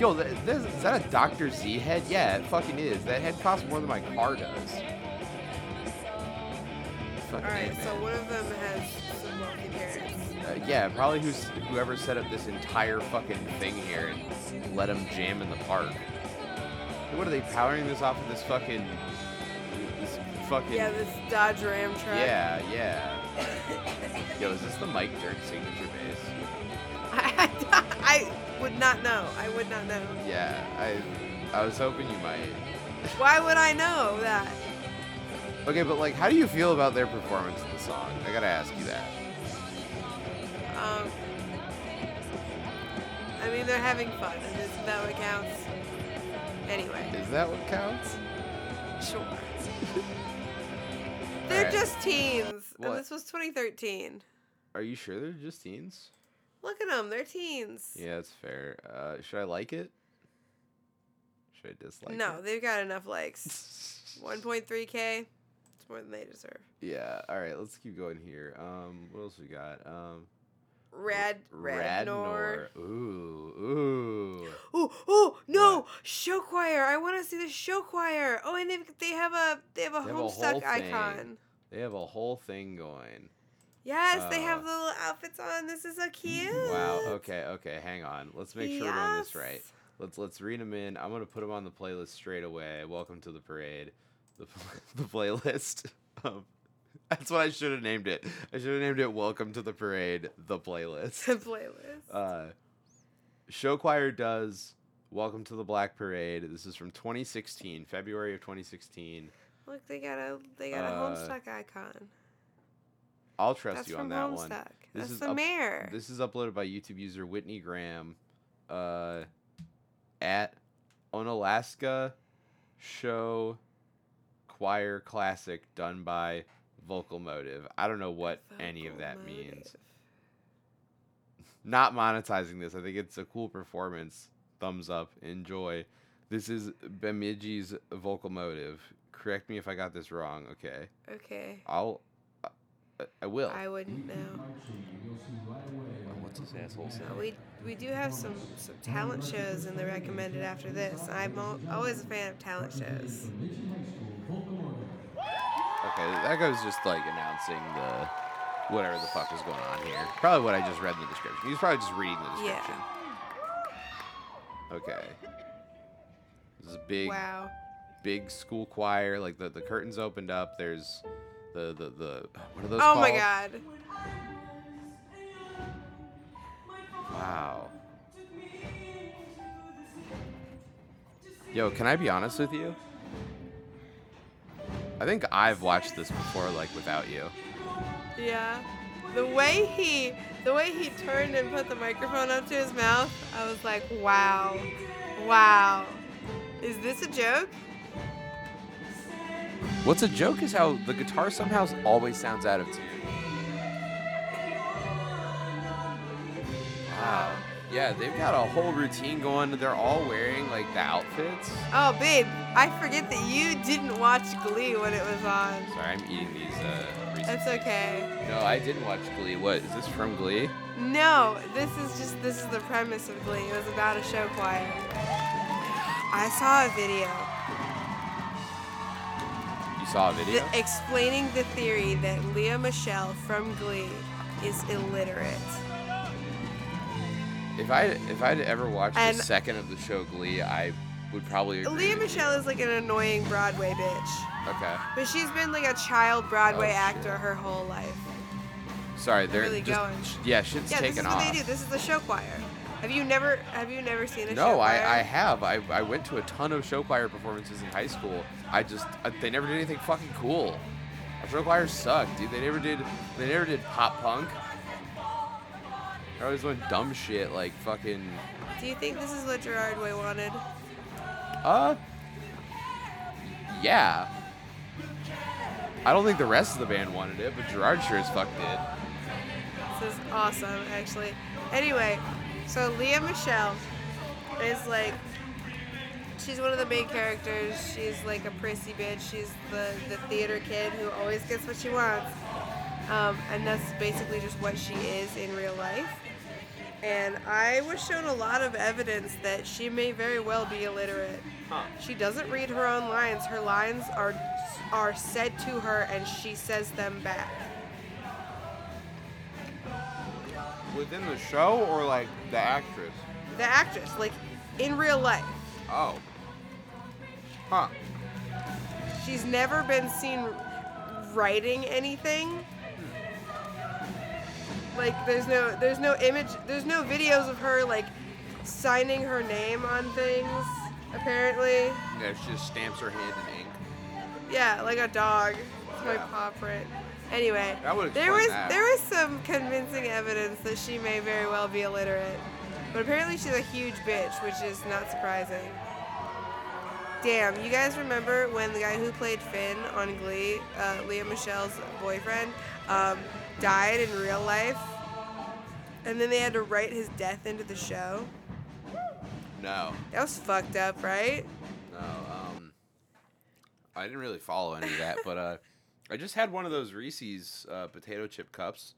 Yo, th- this, is that a Dr. Z head? Yeah, it fucking is. That head costs more than my car does. Fucking A, Alright, so one of them has some wealthy parents. Uh, yeah, probably who's whoever set up this entire fucking thing here and let them jam in the park. What are they powering this off of this fucking this fucking Yeah, this Dodge Ram truck. yeah yeah. Yo, is this the Mike Dirnt signature bass? I, I would not know. I would not know. Yeah, I I was hoping you might. Why would I know that? Okay, but like, how do you feel about their performance of the song? I gotta ask you that. Um, I mean, they're having fun, and isn't that what counts? Anyway, Is that what counts? sure. They're Alright. just teens, What? and this was 2013. Are you sure they're just teens? Look at them, they're teens. Yeah, that's fair. Uh, should I like it? Should I dislike no, it? No, they've got enough likes. 1.3k. More than they deserve. Yeah. All right. Let's keep going here. Um, what else we got? Um, Rad, Radnor. Radnor. Ooh, ooh. Oh, oh no! Show choir. I want to see the show choir. Oh, and they they have a they have a They Homestuck thing. icon. They have a whole thing going. Yes, they Uh, have the little outfits on. This is so cute. Wow. Okay. Okay. Hang on. Let's make sure we're doing this right. Let's let's read them in. I'm gonna put them on the playlist straight away. Welcome to the parade. The the playlist. Um, that's what I should have named it. I should have named it "Welcome to the Parade." The playlist. The playlist. Uh, Show Choir does "Welcome to the Black Parade." This is from 2016, February of 2016. Look, they got a they got a uh, Homestuck icon. I'll trust That's you on that one. Homestuck. This That's is the up- mayor. This is uploaded by YouTube user Whitney Graham uh, at Onalaska Show Choir Classic done by Vocal Motive. I don't know what any of Vocal that means. Not monetizing this. I think it's a cool performance. Thumbs up. Enjoy. This is Bemidji's Vocal Motive. Correct me if I got this wrong. Okay. Okay. I'll. I, I will. I wouldn't know. What's this asshole saying? Uh, we we do have some some talent shows in the recommended after this. I'm al- always a fan of talent shows. Okay, that guy's just like announcing the whatever the fuck was going on here. Probably what I just read in the description. He's probably just reading the Yeah. description. Okay. This is a big, Wow. big school choir. Like the, the curtains opened up. There's the the the what are those Oh called? my god. Wow. Yo, can I be honest with you? I think I've watched this before, like without you. Yeah. The way he the way he turned and put the microphone up to his mouth, I was like, wow. Wow. Is this a joke? What's a joke is how the guitar somehow always sounds out of tune. Wow. Yeah, they've got a whole routine going. They're all wearing like the outfits. Oh, babe, I forget that you didn't watch Glee when it was on. Sorry, I'm eating these. Uh, That's okay. No, I didn't watch Glee. What is this from Glee? No, this is just this is the premise of Glee. It was about a show choir. I saw a video You saw a video? that explaining the theory that Lea Michele from Glee is illiterate. If I if I'd ever watched And- a second of the show Glee, I would probably. Agree Lea. Michele is like an annoying Broadway bitch. Okay. But she's been like a child Broadway Oh, actor her whole life. Sorry, they're really just going. yeah, shit's Yeah, this is what they do. This is the show choir. Have you never have you never seen a show No. I, I have. I, I went to a ton of show choir performances in high school. I just uh, they never did anything fucking cool. Our show choirs suck, dude. They never did they never did pop punk. They're always doing dumb shit like fucking. Do you think this is what Gerard Way wanted? Uh. Yeah. I don't think the rest of the band wanted it, but Gerard sure as fuck did. This is awesome, actually. Anyway, so Lea Michele is like, she's one of the main characters. She's like a prissy bitch. She's the, the theater kid who always gets what she wants. Um, and that's basically just what she is in real life. And I was shown a lot of evidence that she may very well be illiterate. Huh. She doesn't read her own lines. Her lines are are said to her, and she says them back. Within the show or like the actress? The actress, like in real life, Oh. Huh. she's never been seen writing anything. Like there's no there's no image there's no videos of her like signing her name on things. Apparently, Yeah, she just stamps her hand in ink. yeah, like a dog. It's my Yeah. paw print. Anyway, there was that. there was some convincing evidence that she may very well be illiterate, but apparently she's a huge bitch, which is not surprising. Damn, you guys remember when the guy who played Finn on Glee, uh, Lea Michele's boyfriend, um, died in real life, and then they had to write his death into the show? No. That was fucked up, right? No. Um. I didn't really follow any of that, but uh, I just had one of those Reese's uh, potato chip cups.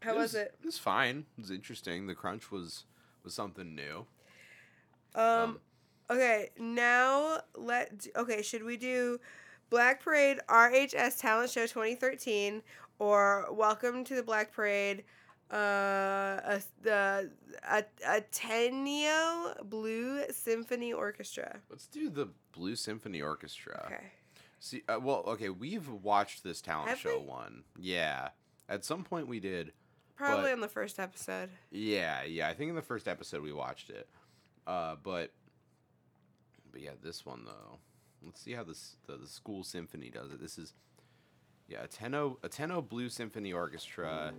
How was it? It was fine. It was interesting. The crunch was was something new. Um, okay, now let okay, should we do Black Parade RHS Talent Show 2013 or Welcome to the Black Parade uh a the a, Ateneo Blue Symphony Orchestra. Let's do the Blue Symphony Orchestra. Okay. See, uh, well, okay, we've watched this talent Have show we? one. Yeah, at some point we did. Probably But- on the first episode. Yeah, yeah. I think in the first episode we watched it. Uh, but but yeah, this one though. Let's see how this the, the school symphony does it. This is yeah, Ateneo Ateneo Blue Symphony Orchestra.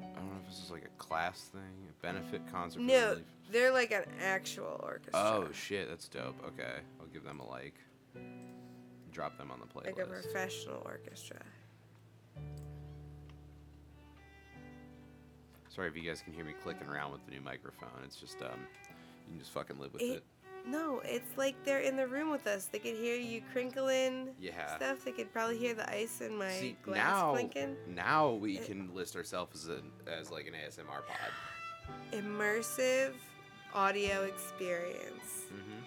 I don't know if this is like a class thing, a benefit concert. No, relief- they're like an actual orchestra. Oh shit, that's dope. Okay, I'll give them a like. Drop them on the playlist. like a professional orchestra. Sorry if you guys can hear me clicking around with the new microphone. It's just um, you can just fucking live with It- it. No, it's like they're in the room with us. They could hear you crinkling Yeah. stuff. They could probably hear the ice in my See glass now, clinking. now we It- can list ourselves as a as like an ASMR pod. Immersive audio experience. Mm-hmm.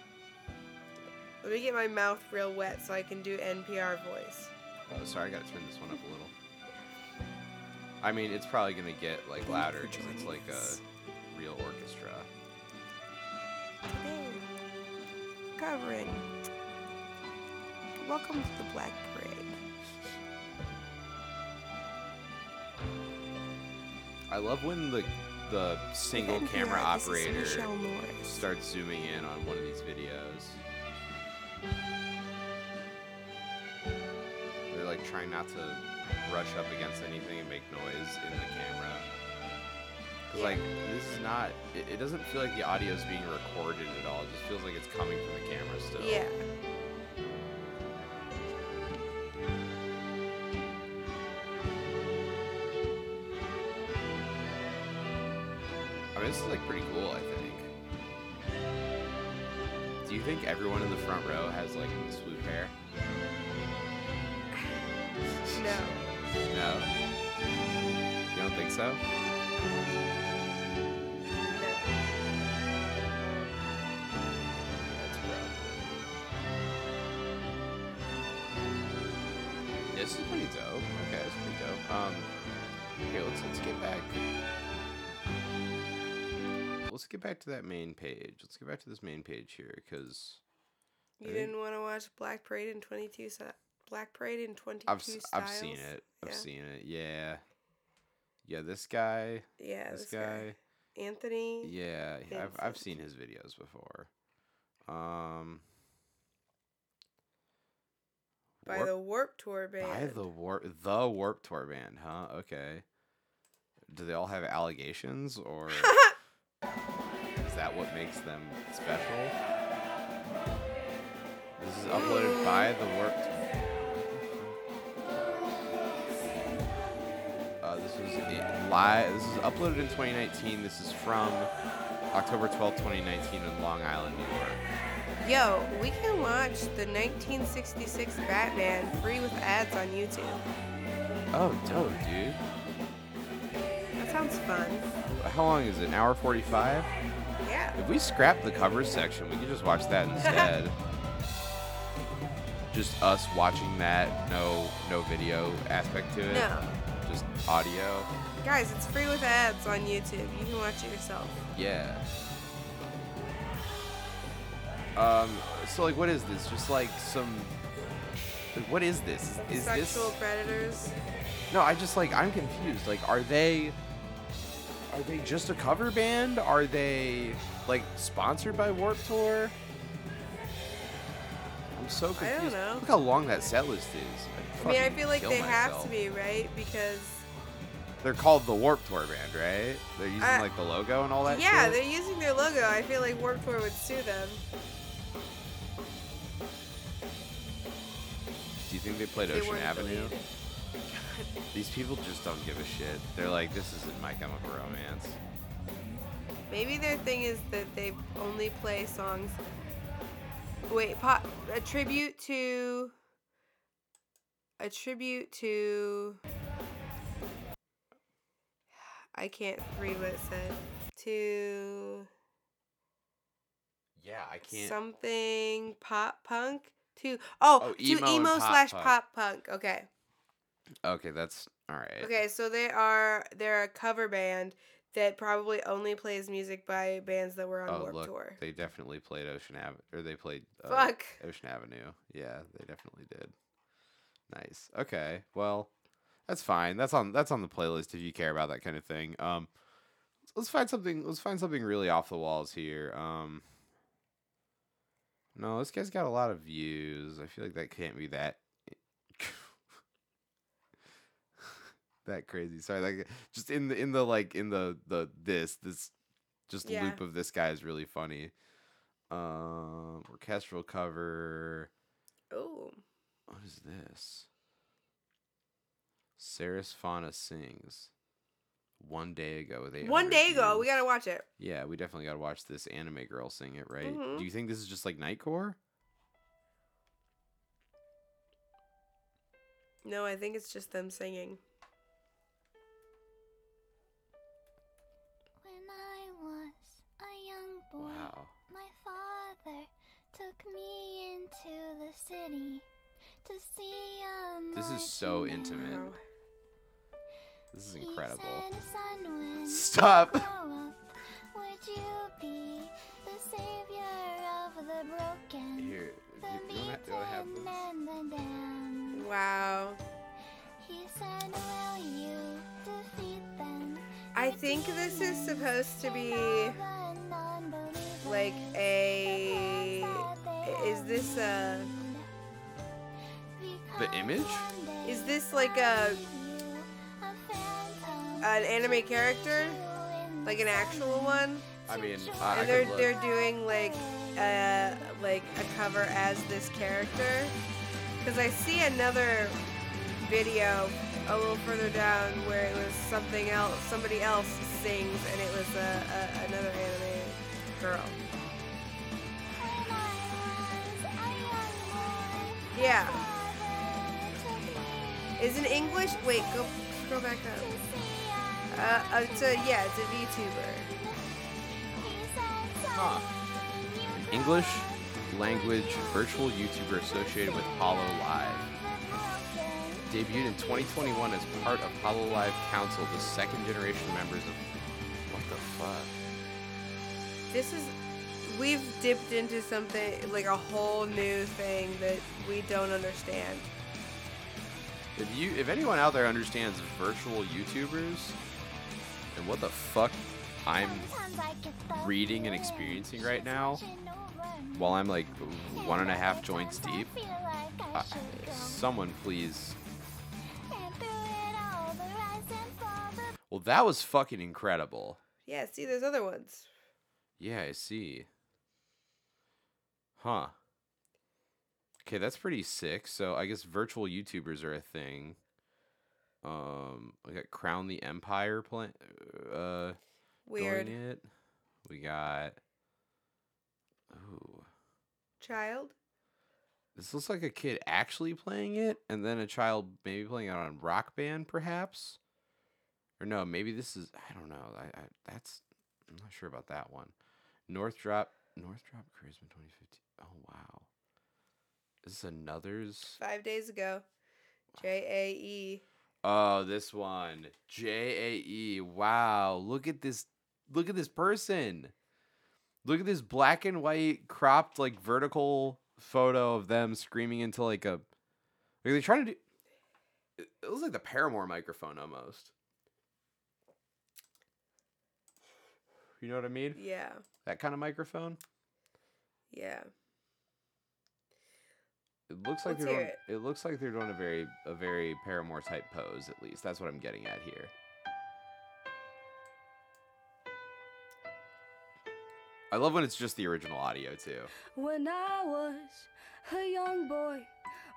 Let me get my mouth real wet so I can do NPR voice. Oh, sorry, I gotta turn this one up a little. I mean, it's probably gonna get like louder because it's like a real orchestra. Today, covering. Welcome to the Black Parade. I love when the the single camera NPR, this is operator starts zooming in on one of these videos. They're like trying not to brush up against anything and make noise in the camera. Cause Yeah. like this is not. It, it doesn't feel like the audio is being recorded at all. It just feels like it's coming from the camera still. Yeah. I mean, this is like pretty cool. I think. Do you think everyone in the front row has like swoop hair? No. No. You don't think so? No. That's rough. This is pretty dope. Okay, that's pretty dope. Um, here let's let's get back. Let's get back to that main page. Let's get back to this main page here, because You think- didn't want to watch Black Parade in 22 si- Black Parade in 22 I've styles? I've seen it. I've Yeah. seen it. Yeah. Yeah, this guy. Yeah, this, this, guy. Anthony. Yeah, I've I've seen his videos before. Um. By Warp- the Warp Tour band. by the warp the warp tour band, huh? Okay. Do they all have allegations, or is that what makes them special? This is uploaded by the work. This was live. This is uploaded in 2019. This is from October 12th, 2019, in Long Island, New York. Yo, we can watch the 1966 Batman free with ads on YouTube. Oh, dope, dude. That sounds fun. How long is it? An hour 45? Yeah. If we scrap the covers section, we could just watch that instead. just us watching that, no no video aspect to it. No. Just audio. Guys, it's free with ads on YouTube. You can watch it yourself. Yeah. Um so like what is this? Just like some like, what is this? Is Sexual this predators. No, I just like I'm confused. Like are they are they just a cover band? Are they like sponsored by Warp Tour? I'm so I don't confused. know. Look how long that set list is. I'd mean, I feel like they have to be, right? Because They're called the Warp Tour band, right? They're using I- like the logo and all that yeah, shit. they're using their logo. I feel like Warp Tour would sue them. Do you think they played They Ocean Avenue? These people just don't give a shit. They're like, this isn't my chemical romance. Maybe their thing is that they only play songs. Wait, pop, a tribute to. A tribute to. I can't read what it said. To Yeah, I can't. something pop punk. To oh, Oh, to emo and emo pop slash punk. pop punk. Okay. Okay, that's all right. Okay, so they are they're a cover band that probably only plays music by bands that were on Oh, Warped look, Tour. they definitely played Ocean Avenue, or they played uh, Fuck. Ocean Avenue. Yeah, they definitely did. Nice. Okay. Well, that's fine. That's on that's on the playlist if you care about that kind of thing. Um, let's find something. Let's find something really off the walls here. Um, no, this guy's got a lot of views. I feel like that can't be that. That crazy. Sorry, like just in the in the like in the the this this just Yeah. loop of this guy is really funny. Um, orchestral cover. Oh, What is this? Ceres Fauna sings. One day ago, with 800 one day ago, we gotta watch it. Yeah, we definitely gotta watch this anime girl sing it, right? Mhm. Do you think this is just like Nightcore? No, I think it's just them singing. Is so intimate. This is incredible. said, Stop. you grow up, would you be the savior of the broken, Here, do you, do you wanna have this? and the damned?" Wow. He said, "Will you defeat them?" I think this is supposed to be like a. Is this a? The image? Is this like a an anime character, like an actual one? I mean, I, I and they're look. they're doing like uh like a cover as this character because i see another video a little further down where it was something else somebody else sings and it was a, a another anime girl Yeah. Is it english wait go scroll back up uh, uh it's a yeah it's a vtuber Huh. English language virtual YouTuber associated with Hollow Live. Debuted in 2021 as part of Hololive Council, the second generation members of. What the fuck? This is we've dipped into something like a whole new thing that we don't understand. If you, if anyone out there understands virtual YouTubers and what the fuck I'm reading and experiencing right now, while I'm like one and a half joints deep, uh, someone please. Well, that was fucking incredible. Yeah, see, there's other ones. Yeah, I see. Huh. Okay, that's pretty sick. So I guess virtual YouTubers are a thing. Um, we got Crown the Empire playing. Uh, Weird. it. We got. Ooh, Child? this looks like a kid actually playing it, and then a child maybe playing it on Rock Band, perhaps. Or no, maybe this is. I don't know. I, I that's. I'm not sure about that one. Northrop. North Drop Charisma 2015. Oh wow. Is another's? Five days ago. J A E. Oh, this one. J A E. Wow. Look at this. Look at this person. Look at this black and white cropped like vertical photo of them screaming into like a. Like they're trying to do. It it looks like the Paramore microphone almost. You know what I mean? Yeah. That kind of microphone. Yeah. It looks like Let's they're doing, it. looks like they're doing a very a very Paramore type pose at least. That's what I'm getting at here. I love when it's just the original audio too. When I was a young boy,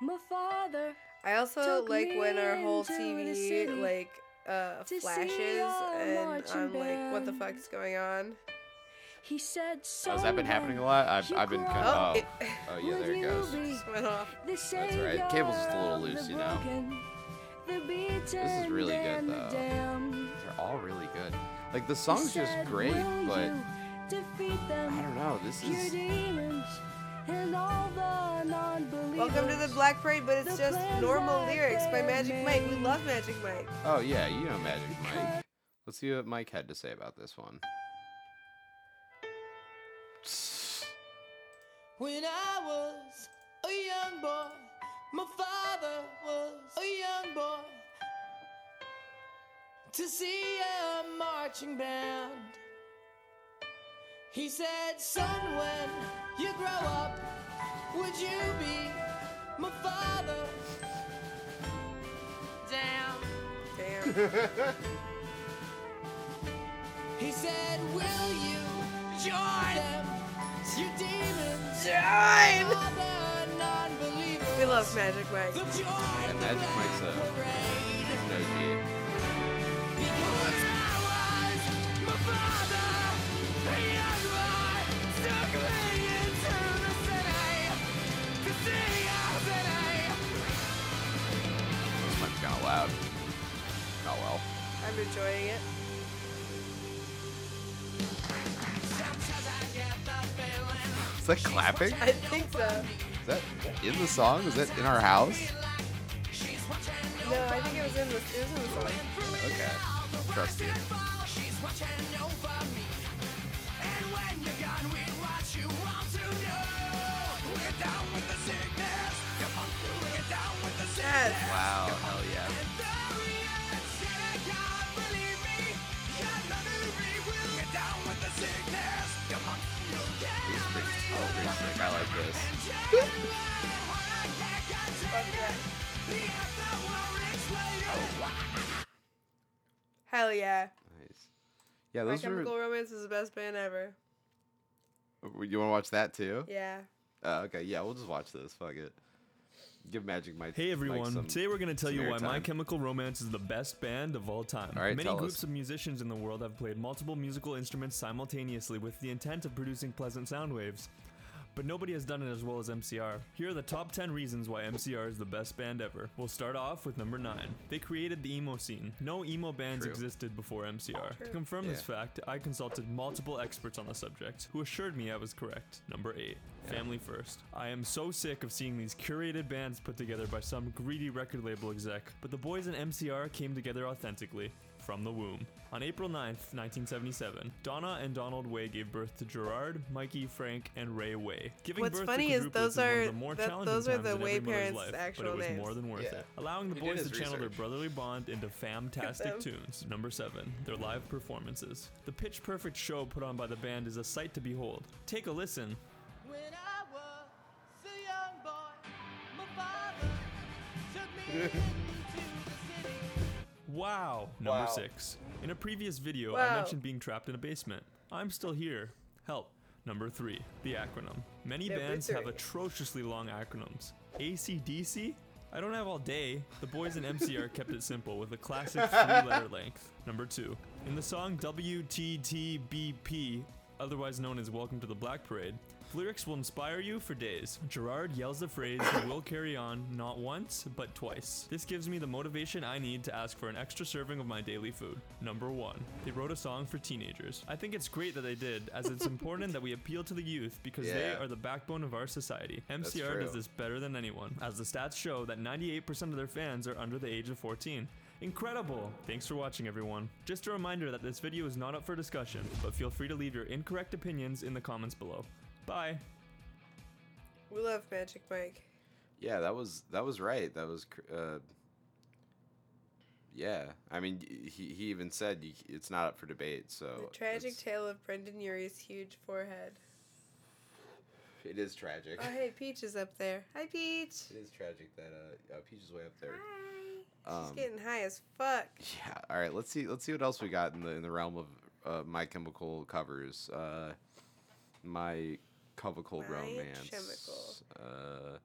my father I also Took like when our whole into TV like uh flashes and I'm like, what the band. fuck's going on? He said, Oh, has that been happening a lot? I've, I've been grow kind Oh, of. it Oh, yeah, there it goes. just went off. That's right. Cable's just a little loose, you know. This is really good, though. They're all really good. Like the song's just great, but I don't know. This Your is demons and all the non-believers. Welcome to the Black Parade, but it's just normal lyrics by they've Magic Mike. We love Magic Mike. Oh yeah, you know Magic Mike. Let's see what Mike had to say about this one. When I was a young boy, my father was a young boy. To see a marching band. He said, Son, when you grow up, would you be my father? Damn. Damn. He said, Will you join them? Your demons. Join! all the non-believers. We love Magic Mike. The Yeah, Magic Mike's a- No G. Because I was my father, a young boy, took me into the city to see our city. This might be kind of loud. Oh well. I'm enjoying it. That clapping? I think so. Is that in the song? Is that in our house? No, I think it was in the it was in the song. Okay. Trust you. She's watching over me. Down with the sickness. Come on, we're down with the sickness. Yes. Hell yeah. This is pretty, oh, pretty sick. I like this. Hell yeah. Nice. Yeah, those are. Chemical Romance is the best band ever. Oh, you want to watch that too? Yeah. Oh, okay. Yeah, we'll just watch this. Fuck it. Give Magic. Hey everyone, some- today we're going to tell you why My. Chemical Romance is the best band of all time. All right, Many groups us. of musicians in the world have played multiple musical instruments simultaneously with the intent of producing pleasant sound waves. But nobody has done it as well as MCR. Here are the top 10 reasons why MCR is the best band ever. We'll start off with number 9. They created the emo scene. No emo bands True. existed before MCR. To confirm this fact, I consulted multiple experts on the subject who assured me I was correct. Number 8. Family first. I am so sick of seeing these curated bands put together by some greedy record label exec, but the boys in MCR came together authentically. From the womb. On April 9th, 1977, Donna and Donald Way gave birth to Gerard, Mikey, Frank, and Ray Way. Giving What's birth funny to is quadruplets those of are- the more that- challenging those are times the Way parents' life, but actual it was names. more than worth Yeah. it. Allowing the He boys his to channel their brotherly bond into fantastic tunes. Number 7, their live performances. The pitch perfect show put on by the band is a sight to behold. Take a listen. Wow. Number Wow. six. In a previous video, Wow. I mentioned being trapped in a basement. I'm still here. Help. Number three. The acronym. Many Number bands have three. atrociously long acronyms. ACDC? I don't have all day. The boys in MCR kept it simple with a classic three letter length. Number two. In the song WTTBP, otherwise known as Welcome to the Black Parade, lyrics will inspire you for days. Gerard yells the phrase, "We will carry on, not once, but twice. This gives me the motivation I need to ask for an extra serving of my daily food. Number one, they wrote a song for teenagers. I think it's great that they did, as it's important that we appeal to the youth because they are the backbone of our society. MCR does this better than anyone, as the stats show that 98% of their fans are under the age of 14. Incredible! Thanks for watching, everyone. Just a reminder that this video is not up for discussion, but feel free to leave your incorrect opinions in the comments below. Bye! We love Magic Mike. Yeah, that was that was right. That was uh Yeah, I mean he he even said it's not up for debate, so the tragic it's- tale of Brendon Urie's huge forehead. It is tragic. Oh, hey, Peach is up there. Hi, Peach. It is tragic that uh, uh Peach is way up there. Hi. She's Um, getting high as fuck. Yeah. All right. Let's see. Let's see what else we got in the in the realm of uh, My Chemical covers. Uh, my Chemical My Romance. Chemical. Uh,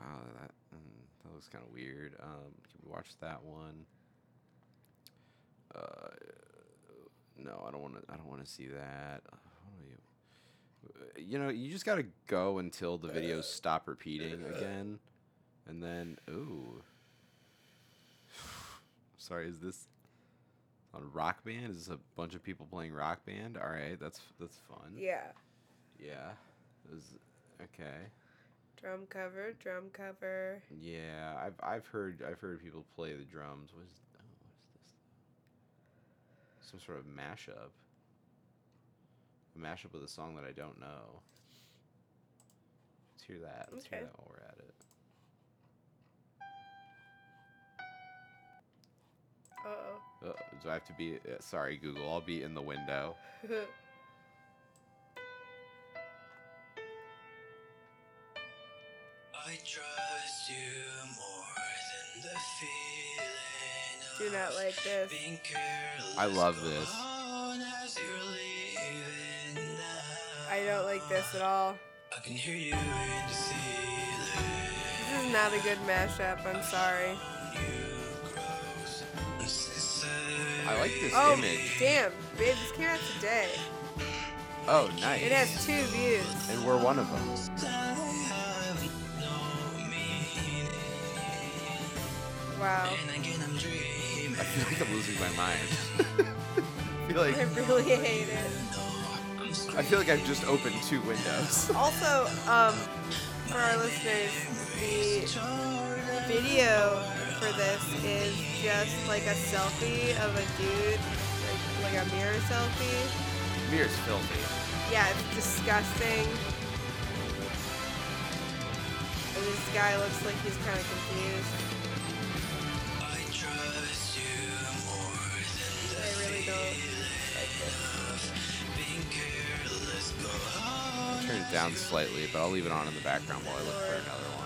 wow, that mm, that looks kind of weird. Um, can we watch that one? Uh, no, I don't want to. I don't want to see that. Uh, what do you? You know, you just gotta go until the videos stop repeating again, and then ooh. Sorry, is this on Rock Band? Is this a bunch of people playing Rock Band? All right, that's that's fun. Yeah. Yeah. Is okay. Drum cover, drum cover. Yeah, I've I've heard I've heard people play the drums. What is oh, what is this? Some sort of mashup. A mashup with a song that I don't know. Let's hear that. Let's hear Okay. that while we're at it. Uh Uh, do I have to be? Uh, sorry, Google. I'll be in the window. I trust you more than the feeling Do not like this. being. I love this. as you're. I don't like this at all. I can hear you in the ceiling. This is not a good mashup. I'm sorry. You grows. I like this Oh, image. damn. Babe, this came out today. Oh, nice. It has two views. and we're one of them. Wow. I feel like I'm losing my mind. I feel like I really hate it. I feel like I've just opened two windows. Also, um, for our listeners, the video for this is just like a selfie of a dude, like, like a mirror selfie. Mirror's filthy. Yeah, it's disgusting. And this guy looks like he's kind of confused. I trust you more than I really don't like this. Go. Turn it down slightly, but I'll leave it on in the background while I look for another one.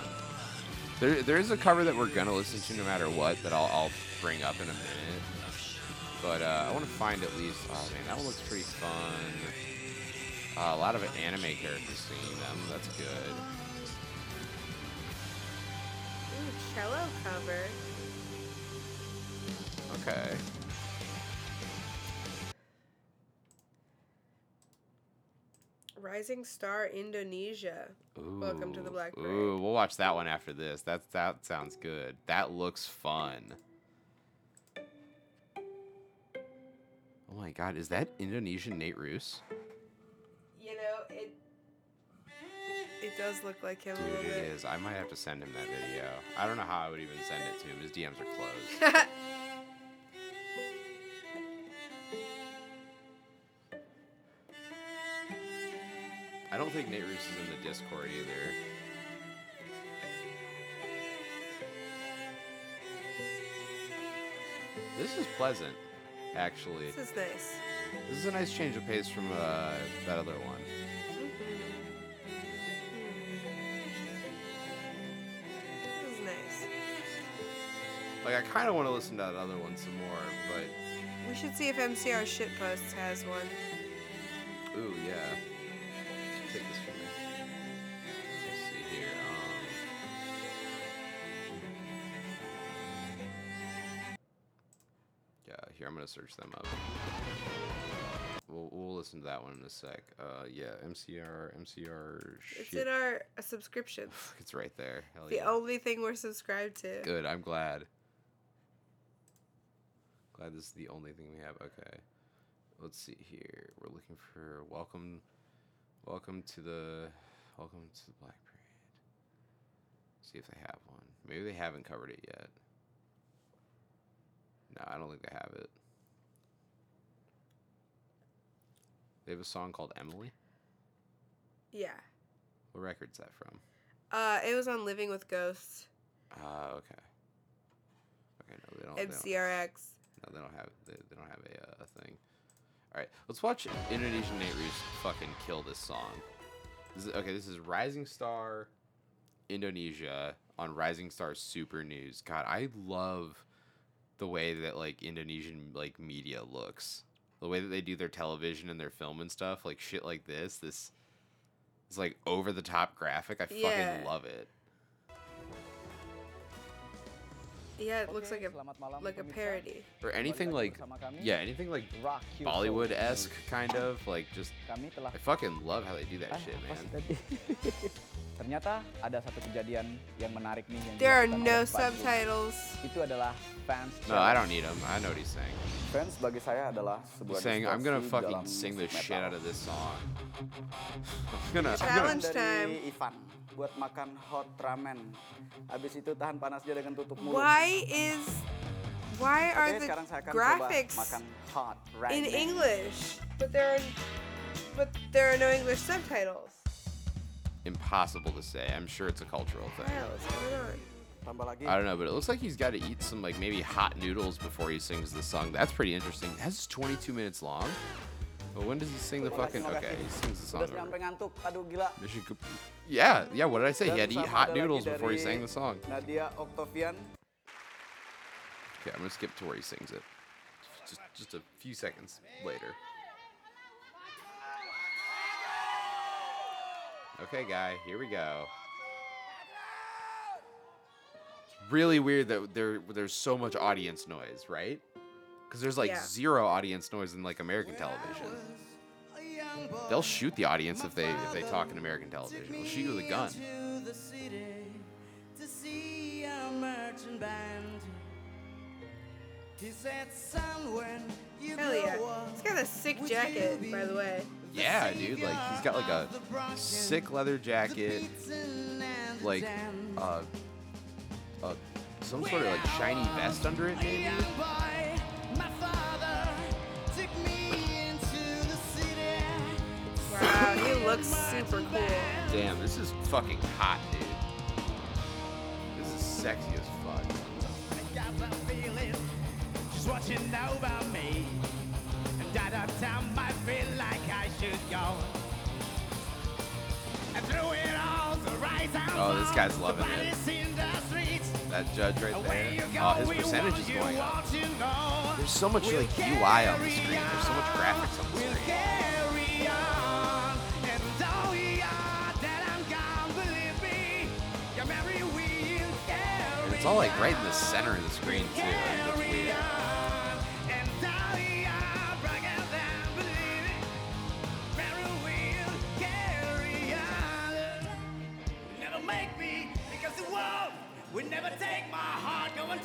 There, there is a cover that we're gonna listen to no matter what that I'll, I'll bring up in a minute. But uh, I want to find at least. Oh man, that one looks pretty fun. Uh, a lot of anime characters singing them. That's good. Ooh, cello cover. Okay. Rising Star Indonesia. Welcome to the Ooh, Black Parade. Ooh, we'll watch that one after this. That that sounds good. That looks fun. Oh my god, is that Indonesian Nate Ruess? You know, it it does look like him Dude, it is. I might have to send him that video. I don't know how I would even send it to him. His DMs are closed. I don't think Nate Ruess is in the Discord either. This is pleasant, actually. this is nice. This is a nice change of pace from uh, that other one. This is nice. Like I kind of want to listen to that other one some more, but We should see if MCR Shitposts has one. ooh yeah. Gonna search them up. We'll, we'll listen to that one in a sec. Uh, yeah, MCR, MCR. It's in our subscriptions. It's right there. Hell The yeah. only thing we're subscribed to. Good. I'm glad. Glad this is the only thing we have. Okay. Let's see here. We're looking for welcome. Welcome to the. Welcome to the Black Parade. See if they have one. Maybe they haven't covered it yet. No, I don't think they have it. They have a song called Emily. Yeah. What record's that from? Uh, it was on Living with Ghosts. Ah, okay. Okay, no, they don't. they don't- No, they don't have they, they don't have a, uh, a thing. All right, let's watch Indonesian Nate Reeves fucking kill this song. This is, okay, this is Rising Star Indonesia on Rising Star Super News. God, I love the way that like Indonesian like media looks. The way that they do their television and their film and stuff, like shit like this. This is like over the top graphic. I Yeah. fucking love it. Yeah, it looks like a malam like a parody. Or anything like yeah, anything like Rock Bollywood esque kind of like just I fucking love how they do that Ah, shit, man. Ternyata ada satu kejadian yang menarik nih yang There are no oleh Pak Bob. subtitles. Itu adalah fans. No, I don't need them. I know what he's saying. Fans bagi saya adalah sebuah He's saying I'm gonna fucking sing the musik shit out of this song. I'm gonna, I'm gonna Challenge dari time. Ivan buat makan hot ramen. Habis itu tahan panasnya dengan tutup mulut. Why is why are Oke, the sekarang saya akan graphics coba makan hot ramen. in English, but there are but there are no English subtitles? impossible to say. I'm sure it's a cultural thing. the hell is going on? I don't know, but it looks like he's got to eat some like maybe hot noodles before he sings the song. That's pretty interesting. That's 22 minutes long. But when does he sing the fucking? Okay, he sings the song. Udah sampai ngantuk. Aduh gila. Mission Yeah, yeah. What did I say? He had to eat hot noodles before he sang the song. Nadia Octavian. Okay, I'm gonna skip to where he sings it. Just, just a few seconds later. Okay, guy, here we go. It's really weird that there there's so much audience noise, right? Because there's like Yeah. zero audience noise in like American television. They'll shoot the audience if they if they talk in American television. They'll shoot you with a gun. The city to see our marching band. He said, "Son, when you Hell yeah! He's got a sick jacket, by the way. Yeah, dude. Like he's got like a savior of the broken, sick leather jacket. beaten and the like uh, uh some sort of like shiny vest under it maybe looks super cool. damn this is fucking hot dude this is sexy as fuck I got the feeling she's watching over me. And at a time I feel like I should go. And through it all, the rise and Oh, this guy's loving it. bodies in the streets. that judge right there oh his percentage is going up want you know. there's so much like UI on the screen there's so much graphics on the screen it's all like right in the center of the screen too it looks Carry weird. Never take my heart. Go and.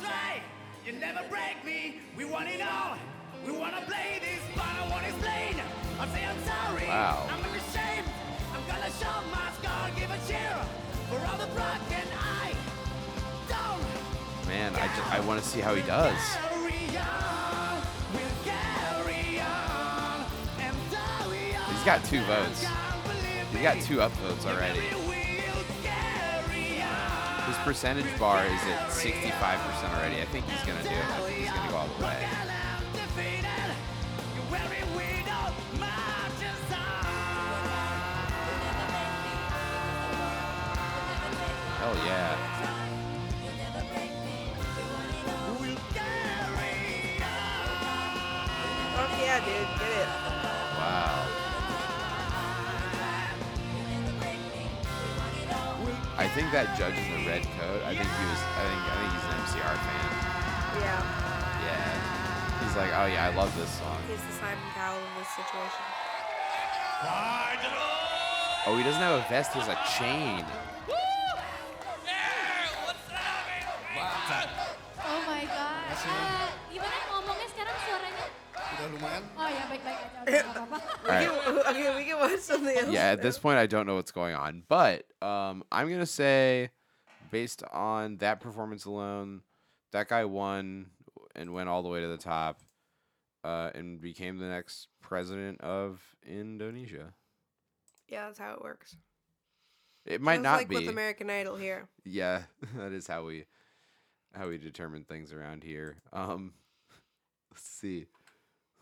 You never break me. We want it all. We wanna play this, but I wanna explain. I'll say I'm sorry. Wow. I'm ashamed. I'm gonna show my scar. Give a cheer for all the broken I. man I, ju- I want to see how he does. He's got two votes. he's got two upvotes already. His percentage bar is at 65% already. I think he's gonna do it. He's gonna go all the way. Hell yeah. Dude. Get it. Wow. I think that judge in the red coat. I think he was. I think. I think he's an MCR fan. Yeah. Yeah. He's like, oh yeah, I love this song. He's the Simon Cowell of this situation. Oh, he doesn't have a vest. He has a chain. Oh my god. Ah, gimana ngomongnya sekarang suaranya? Udah lumayan. Oh ya baik-baik aja. Udah nggak apa-apa. We can, okay, we can watch something else. Yeah. At this point, I don't know what's going on, but um, I'm gonna say, based on that performance alone, that guy won and went all the way to the top, uh, and became the next president of Indonesia. Yeah, that's how it works. It might Sounds not like be. with American Idol here. Yeah, that is how we how we determine things around here. Um, let's see.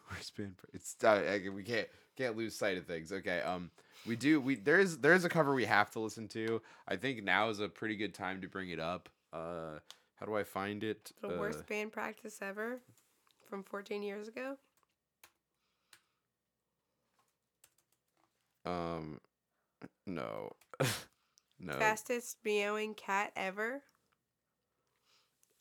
Where's band? Pr- It's uh, we can't can't lose sight of things. Okay. Um, we do we there is there is a cover we have to listen to. I think now is a pretty good time to bring it up. Uh, how do I find it? The Uh, worst band practice ever from 14 years ago. Um, no, no, Fastest meowing cat ever.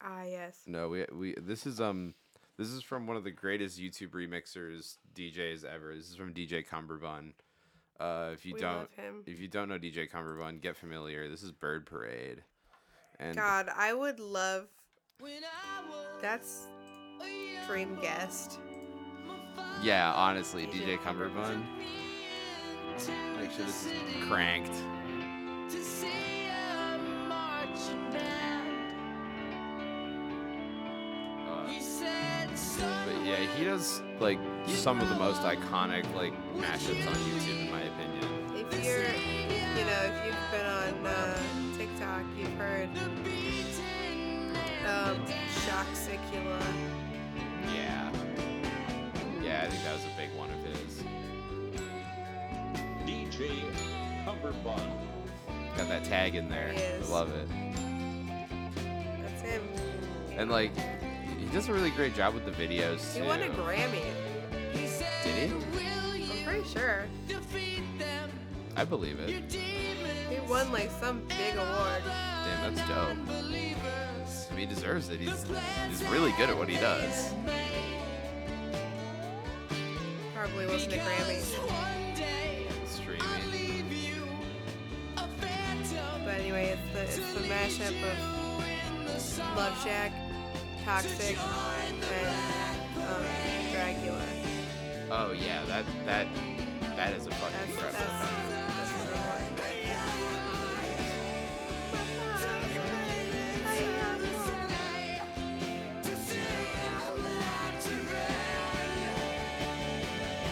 Ah, yes. no. We we this is um. This is from one of the greatest YouTube remixers DJs ever. This is from DJ Cummerbund. Uh, if you we don't, love him. if you don't know DJ Cummerbund, get familiar. This is Bird Parade, and God, I would love. That's dream guest. yeah, honestly, DJ Cummerbund. Make sure this is cranked. But he does like some of the most iconic like mashups on YouTube, in my opinion. If you're, you know, if you've been on uh, TikTok, you've heard um, Shock Sicula. Yeah, yeah, I think that was a big one of his. DJ Cummerbund. Got that tag in there. He is. I love it. That's him. And like, he does a really great job with the videos He too. won a Grammy. Did he? I'm pretty sure. I believe it. He won like some big award. Damn, that's dope. I mean, he deserves it. He's he's really good at what he does. Probably wasn't a Grammy. Streaming. But anyway, it's the it's the mashup of Love Shack, Toxic, and um, Dracula. Oh yeah, that that that is a fucking That's incredible. that's, that's the one.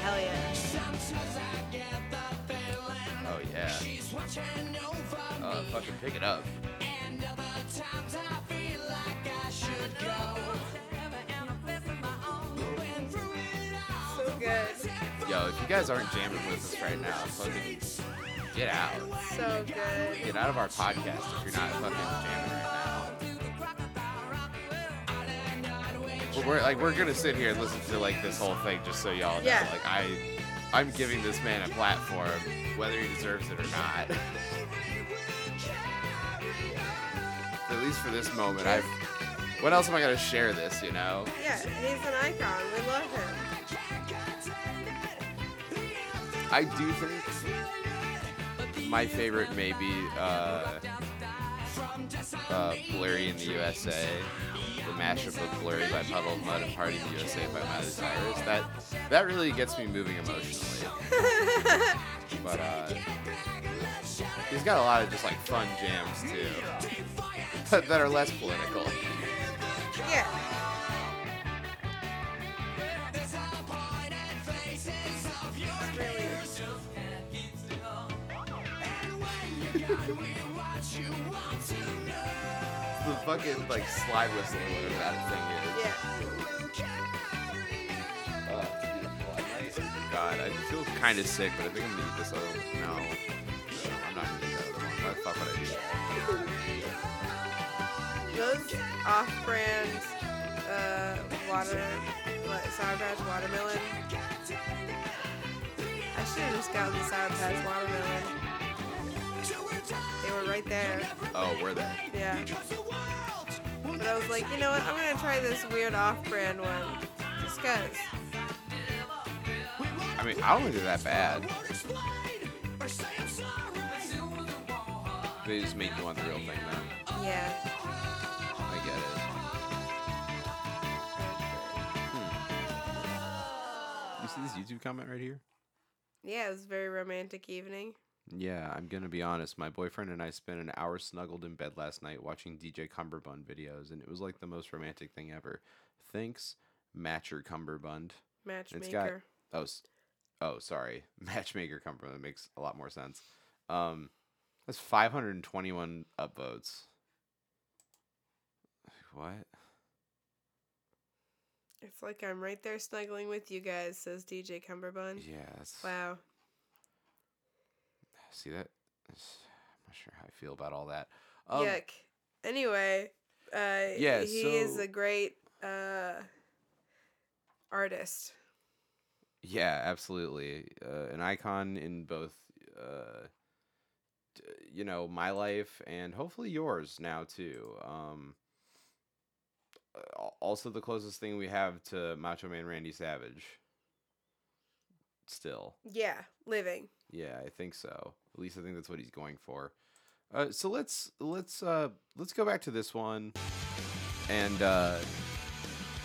Hell yeah. Oh yeah. Uh, fucking pick it up. Yo, if you guys aren't jamming with us right now, fucking get out. So good. Get out of our podcast if you're not fucking jamming right now. But we're like we're gonna sit here and listen to like this whole thing just so y'all know. Yeah. Like I I'm giving this man a platform, whether he deserves it or not. At least for this moment, I've what else am I gonna share this, you know? Yeah, he's an icon. We love him. I do think my favorite may be uh, uh, Blurry in the USA, the mashup of Blurry by Puddle of Mudd and Party in the USA by Miley Cyrus. That that really gets me moving emotionally. But uh, he's got a lot of just like fun jams too, that, are less political. Yeah. The fucking like slide whistle or whatever that thing is. Yeah. Oh, it's beautiful. I like- God, I feel kind of sick, but I think I'm gonna eat this other one. No, I'm not gonna eat that other one. Why the fuck would I do that? Those off-brand uh, water, what, Sour Patch Watermelon. I should have just gotten the Sour Patch Watermelon. They were right there. Oh, were they? Yeah. But I was like, you know what? I'm gonna try this weird off-brand one, just cause. I mean, I don't think they're that bad. They just make you want the real thing, though. Yeah. I get it. Hmm. You see this YouTube comment right here? Yeah, it was a very romantic evening. Yeah, I'm gonna be honest. My boyfriend and I spent an hour snuggled in bed last night watching DJ Cummerbund videos, and it was like the most romantic thing ever. Thanks, Matcher Cummerbund. Matchmaker. It's got oh, oh, sorry, Matchmaker Cummerbund makes a lot more sense. Um, that's 521 upvotes. What? It's like I'm right there snuggling with you guys, says DJ Cummerbund. That's, Wow. See that? That's- I'm not sure how I feel about all that. Um, Yuck. Anyway, uh, Yeah, he is a great uh, artist. Yeah, absolutely. Uh, an icon in both, uh, d- you know, my life and hopefully yours now too. Um, uh, also, the closest thing we have to Macho Man Randy Savage. Still, Yeah, living. yeah, I think so. At least I think that's what he's going for. Uh, so let's let's uh, let's go back to this one, and uh,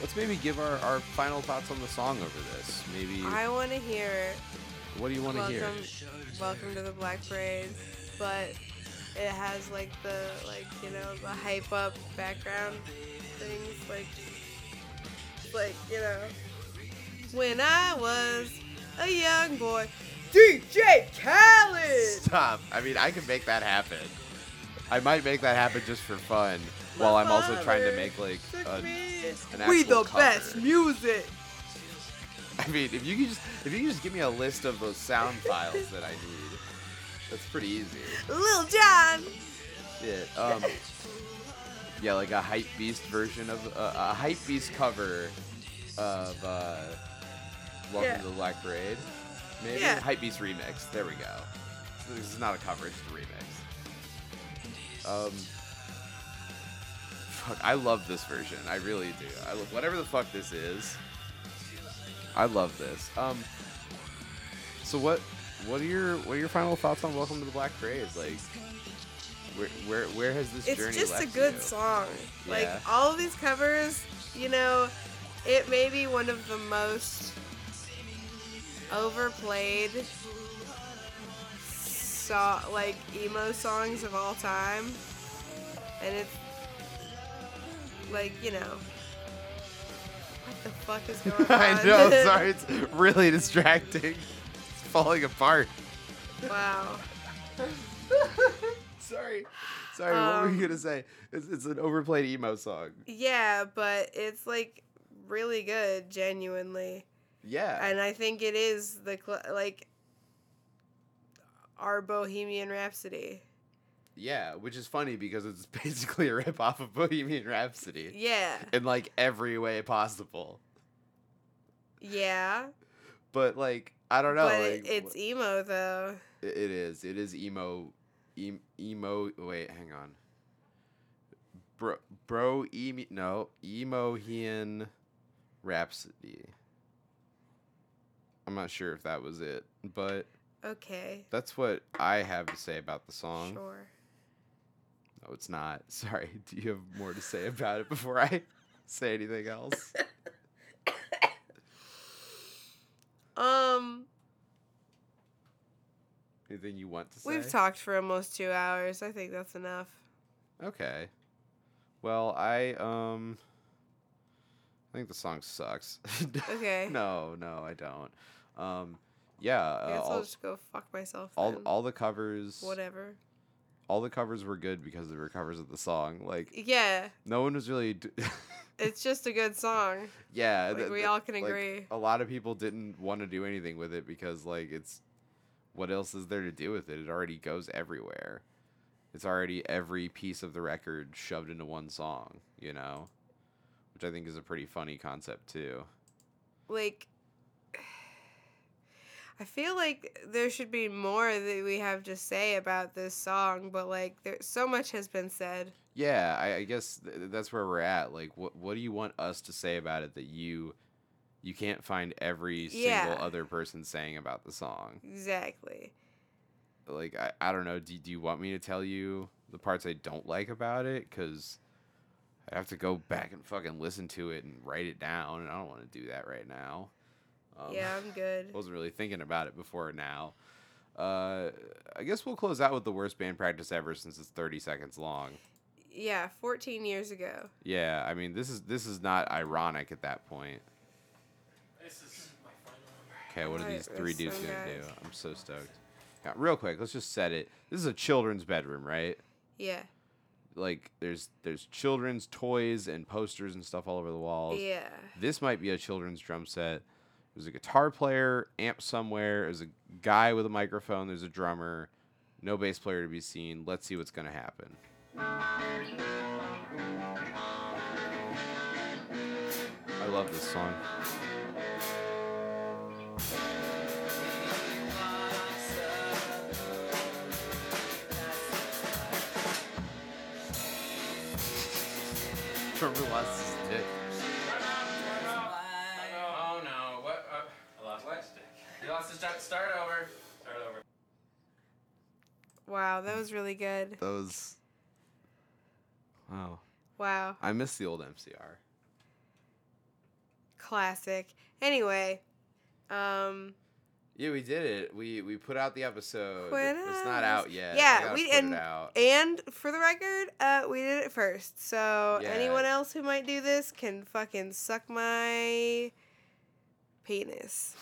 let's maybe give our, our final thoughts on the song over this. Maybe I want to hear what do you want to hear? welcome, welcome to the Black Parade, but it has like the like you know the hype up background things like like you know when I was a young boy, DJ Khaled. Stop. I mean, I can make that happen. I might make that happen just for fun, while I'm also trying to make like a, an we the best music. I mean, if you could just if you could just give me a list of those sound files that I need, that's pretty easy. Lil Jon. Shit. Um. Yeah, like a hype beast version of uh, a hype beast cover of uh, Welcome Yeah. to the Black Parade. Maybe Yeah. hype beast remix. There we go. This is not a cover; it's a remix. Um. Fuck, I love this version. I really do. I love whatever the fuck this is. I love this. Um. So what? What are your what are your final thoughts on Welcome to the Black Parade? Like, where where where has this It's journey It's just a good you? song. Like all of these covers, you know, it may be one of the most overplayed so like emo songs of all time. And it's like, you know, what the fuck is going on? I know. Sorry, it's really distracting. It's falling apart. wow. sorry, sorry. what were you Um, gonna say? It's, it's an overplayed emo song. Yeah, but it's like really good, genuinely. Yeah. and I think it is the cl- like our Bohemian Rhapsody. Yeah, which is funny because it's basically a rip off of Bohemian Rhapsody Yeah, in like every way possible. yeah, But like, I don't know. but like, it, it's emo though. It is. It is emo. Em, emo. Wait, hang on. Bro, bro, emo. No, emohian rhapsody. I'm not sure if that was it, but Okay, that's what I have to say about the song. sure. No, it's not. Sorry. Do you have more to say about it before I say anything else? Um, Anything you want to say? we've talked for almost two hours. I think that's enough. Okay. Well, I um I think the song sucks. Okay. no, no, I don't. Um yeah, I uh, guess I'll just go fuck myself. all then. all the covers Whatever. all the covers were good because they were covers of the song. Like Yeah, no one was really d- it's just a good song. Yeah, Like, th- we all can like, agree. A lot of people didn't want to do anything with it because like it's what else is there to do with it? It already goes everywhere. It's already every piece of the record shoved into one song, you know? which I think is a pretty funny concept too. like I feel like there should be more that we have to say about this song, but like there so much has been said. Yeah, I, I guess th- that's where we're at. Like, what what do you want us to say about it that you you can't find every single Yeah. other person saying about the song? Exactly. Like, I, I don't know. Do, do you want me to tell you the parts I don't like about it? Because I have to go back and fucking listen to it and write it down, and I don't want to do that right now. Um, yeah, I'm good. wasn't really thinking about it before now. Uh, I guess we'll close out with the worst band practice ever since it's 30 seconds long. Yeah, 14 years ago. Yeah, I mean this is this is not ironic at that point. This is my final number. Okay, what are these three dudes one, gonna do? I'm so stoked. Yeah, real quick, let's just set it. This is a children's bedroom, right? Yeah. Like there's there's children's toys and posters and stuff all over the walls. Yeah. This might be a children's drum set. There's a guitar player, amp somewhere. There's a guy with a microphone. There's a drummer. No bass player to be seen. Let's see what's gonna happen. I love this song. Drummer lost start. Start over. Start over. Wow, that was really good. Those. Wow. Wow. I miss the old MCR. Classic. Anyway, um Yeah, we did it. We we put out the episode. Quit it's not out yet. Yeah, gotta we- put and- it and for the record, uh we did it first. So Yeah. anyone else who might do this can fucking suck my penis.